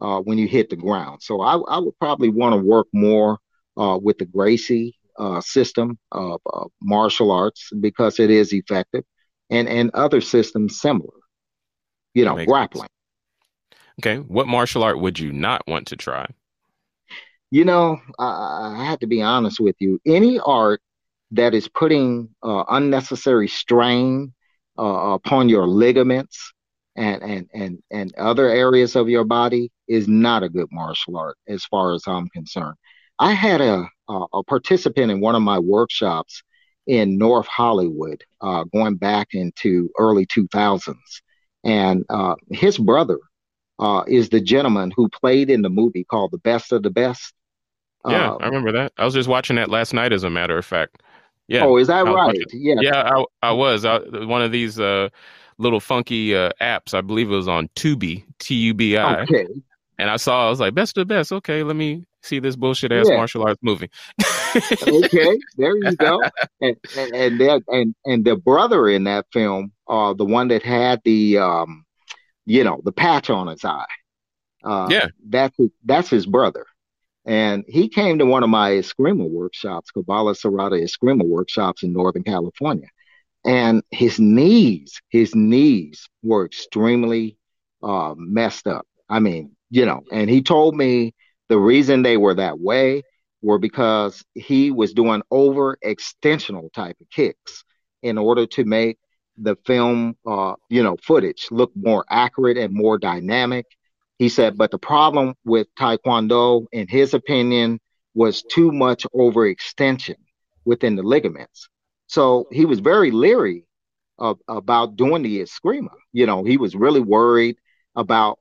uh, when you hit the ground? So I, I would probably want to work more with the Gracie system of martial arts because it is effective and and other systems similar. You know, grappling. Sense. Okay, what martial art would you not want to try? You know, I, I have to be honest with you. Any art that is putting uh, unnecessary strain uh, upon your ligaments and, and and and other areas of your body is not a good martial art, as far as I'm concerned. I had a a, a participant in one of my workshops in North Hollywood, uh, going back into early 2000s. And uh, his brother uh, is the gentleman who played in the movie called The Best of the Best. Yeah, I remember that. I was just watching that last night, as a matter of fact. Yeah. Oh, is that right? Watching, yeah. Yeah, I, I was. I, one of these uh, little funky uh, apps. I believe it was on Tubi, T U B I. Okay. And I saw, I was like, best of the best. Okay, let me see this bullshit ass yeah. martial arts movie. (laughs) okay, there you go. And and and, that, and and the brother in that film, uh, the one that had the um, you know, the patch on his eye. Uh, yeah, that's his, that's his brother. And he came to one of my Eskrima workshops, Cabales Serrada Eskrima workshops in Northern California. And his knees, his knees were extremely uh, messed up. I mean, you know, and he told me the reason they were that way were because he was doing over extensional type of kicks in order to make the film, uh, you know, footage look more accurate and more dynamic. He said, but the problem with Taekwondo, in his opinion, was too much overextension within the ligaments. So he was very leery of, about doing the Eskrima. You know, he was really worried about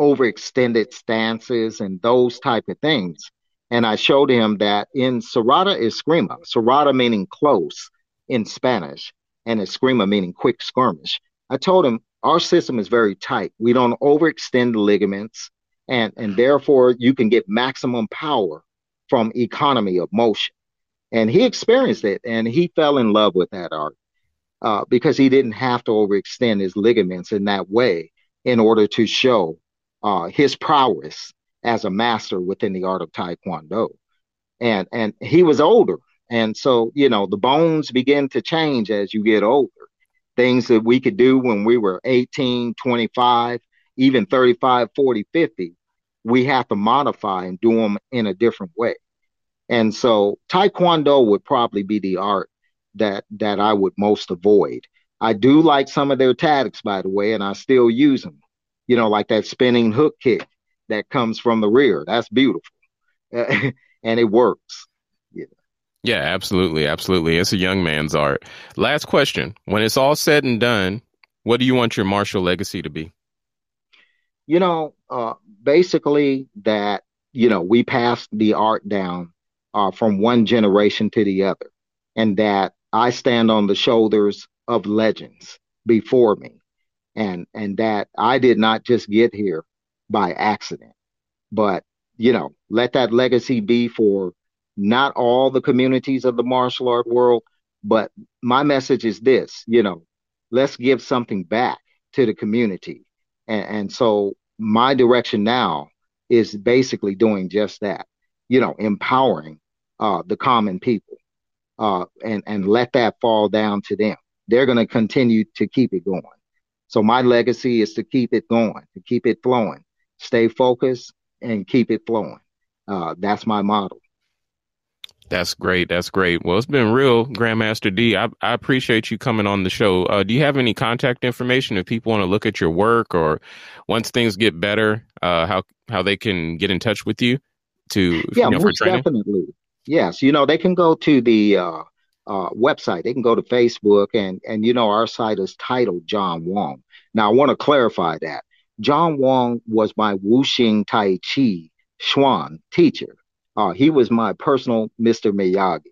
overextended stances and those type of things. And I showed him that in Serrada Eskrima, Cerrada meaning close in Spanish, and Eskrima meaning quick skirmish. I told him our system is very tight. We don't overextend the ligaments, and, and therefore you can get maximum power from economy of motion. And he experienced it and he fell in love with that art uh, because he didn't have to overextend his ligaments in that way in order to show uh, his prowess as a master within the art of Taekwondo. And, and he was older. And so, you know, the bones begin to change as you get older. Things that we could do when we were 18, 25, even 35, 40, 50, we have to modify and do them in a different way. And so Taekwondo would probably be the art that that I would most avoid. I do like some of their tactics, by the way, and I still use them. You know, like that spinning hook kick that comes from the rear. That's beautiful, (laughs) and it works. Yeah. Yeah, absolutely, absolutely. It's a young man's art. Last question: When it's all said and done, what do you want your martial legacy to be? You know, uh, basically that you know we passed the art down uh, from one generation to the other and that I stand on the shoulders of legends before me. And and that I did not just get here by accident but you know let that legacy be for not all the communities of the martial art world but my message is this you know let's give something back to the community. And, and so my direction now is basically doing just that you know empowering uh, the common people uh, and and let that fall down to them. They're going to continue to keep it going. So my legacy is to keep it going, to keep it flowing, stay focused, and keep it flowing. Uh, that's my model. That's great. That's great. Well, it's been real, Grandmaster D. I, I appreciate you coming on the show. Uh, do you have any contact information if people want to look at your work or once things get better, uh, how how they can get in touch with you to yeah, you know, most definitely. Yes, you know, they can go to the uh, uh, website. They can go to Facebook, and and you know, our site is titled John Wong. Now, I want to clarify that John Wong was my Wushin Tai Chi Chuan teacher. Uh, he was my personal Mr. Miyagi.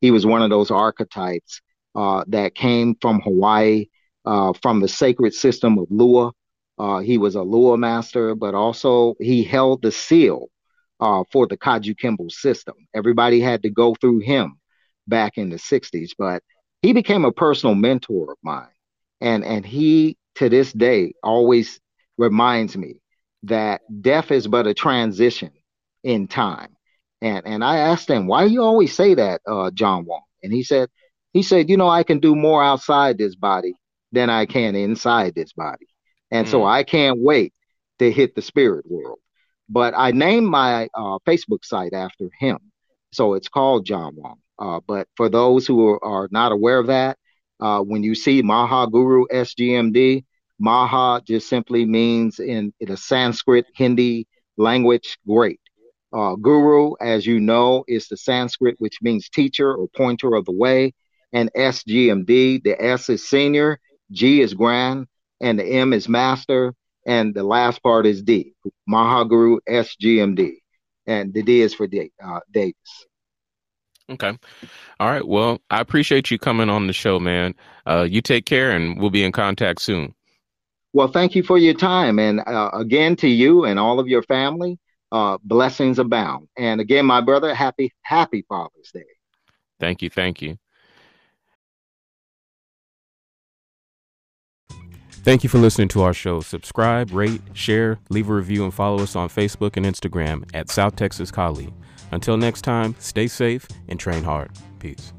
He was one of those archetypes uh, that came from Hawaii, uh, from the sacred system of Lua. Uh, he was a Lua master, but also he held the seal uh, for the Kajukenbo system. Everybody had to go through him back in the 60s, but he became a personal mentor of mine. And, and he, to this day, always reminds me that death is but a transition in time. And, and I asked him, why do you always say that, uh, John Wong? And he said, he said, you know, I can do more outside this body than I can inside this body. And mm. so I can't wait to hit the spirit world. But I named my uh, Facebook site after him. So it's called John Wong. Uh, but for those who are, are not aware of that, uh, when you see Maha Guru SGMD, Maha just simply means in, in a Sanskrit Hindi language, great. Uh, guru, as you know, is the Sanskrit which means teacher or pointer of the way. And SGMD, the S is senior, G is grand, and the M is master, and the last part is D, Mahaguru SGMD, and the D is for D, uh, Davis. Okay. All right. Well, I appreciate you coming on the show, man. Uh, you take care, and we'll be in contact soon. Well, thank you for your time, and uh, again to you and all of your family. Uh, blessings abound, and again, my brother, happy Happy Father's Day. Thank you. Thank you. Thank you for listening to our show. Subscribe, rate, share, leave a review, and follow us on Facebook and Instagram at South Texas Kali. Until next time, stay safe and train hard. Peace.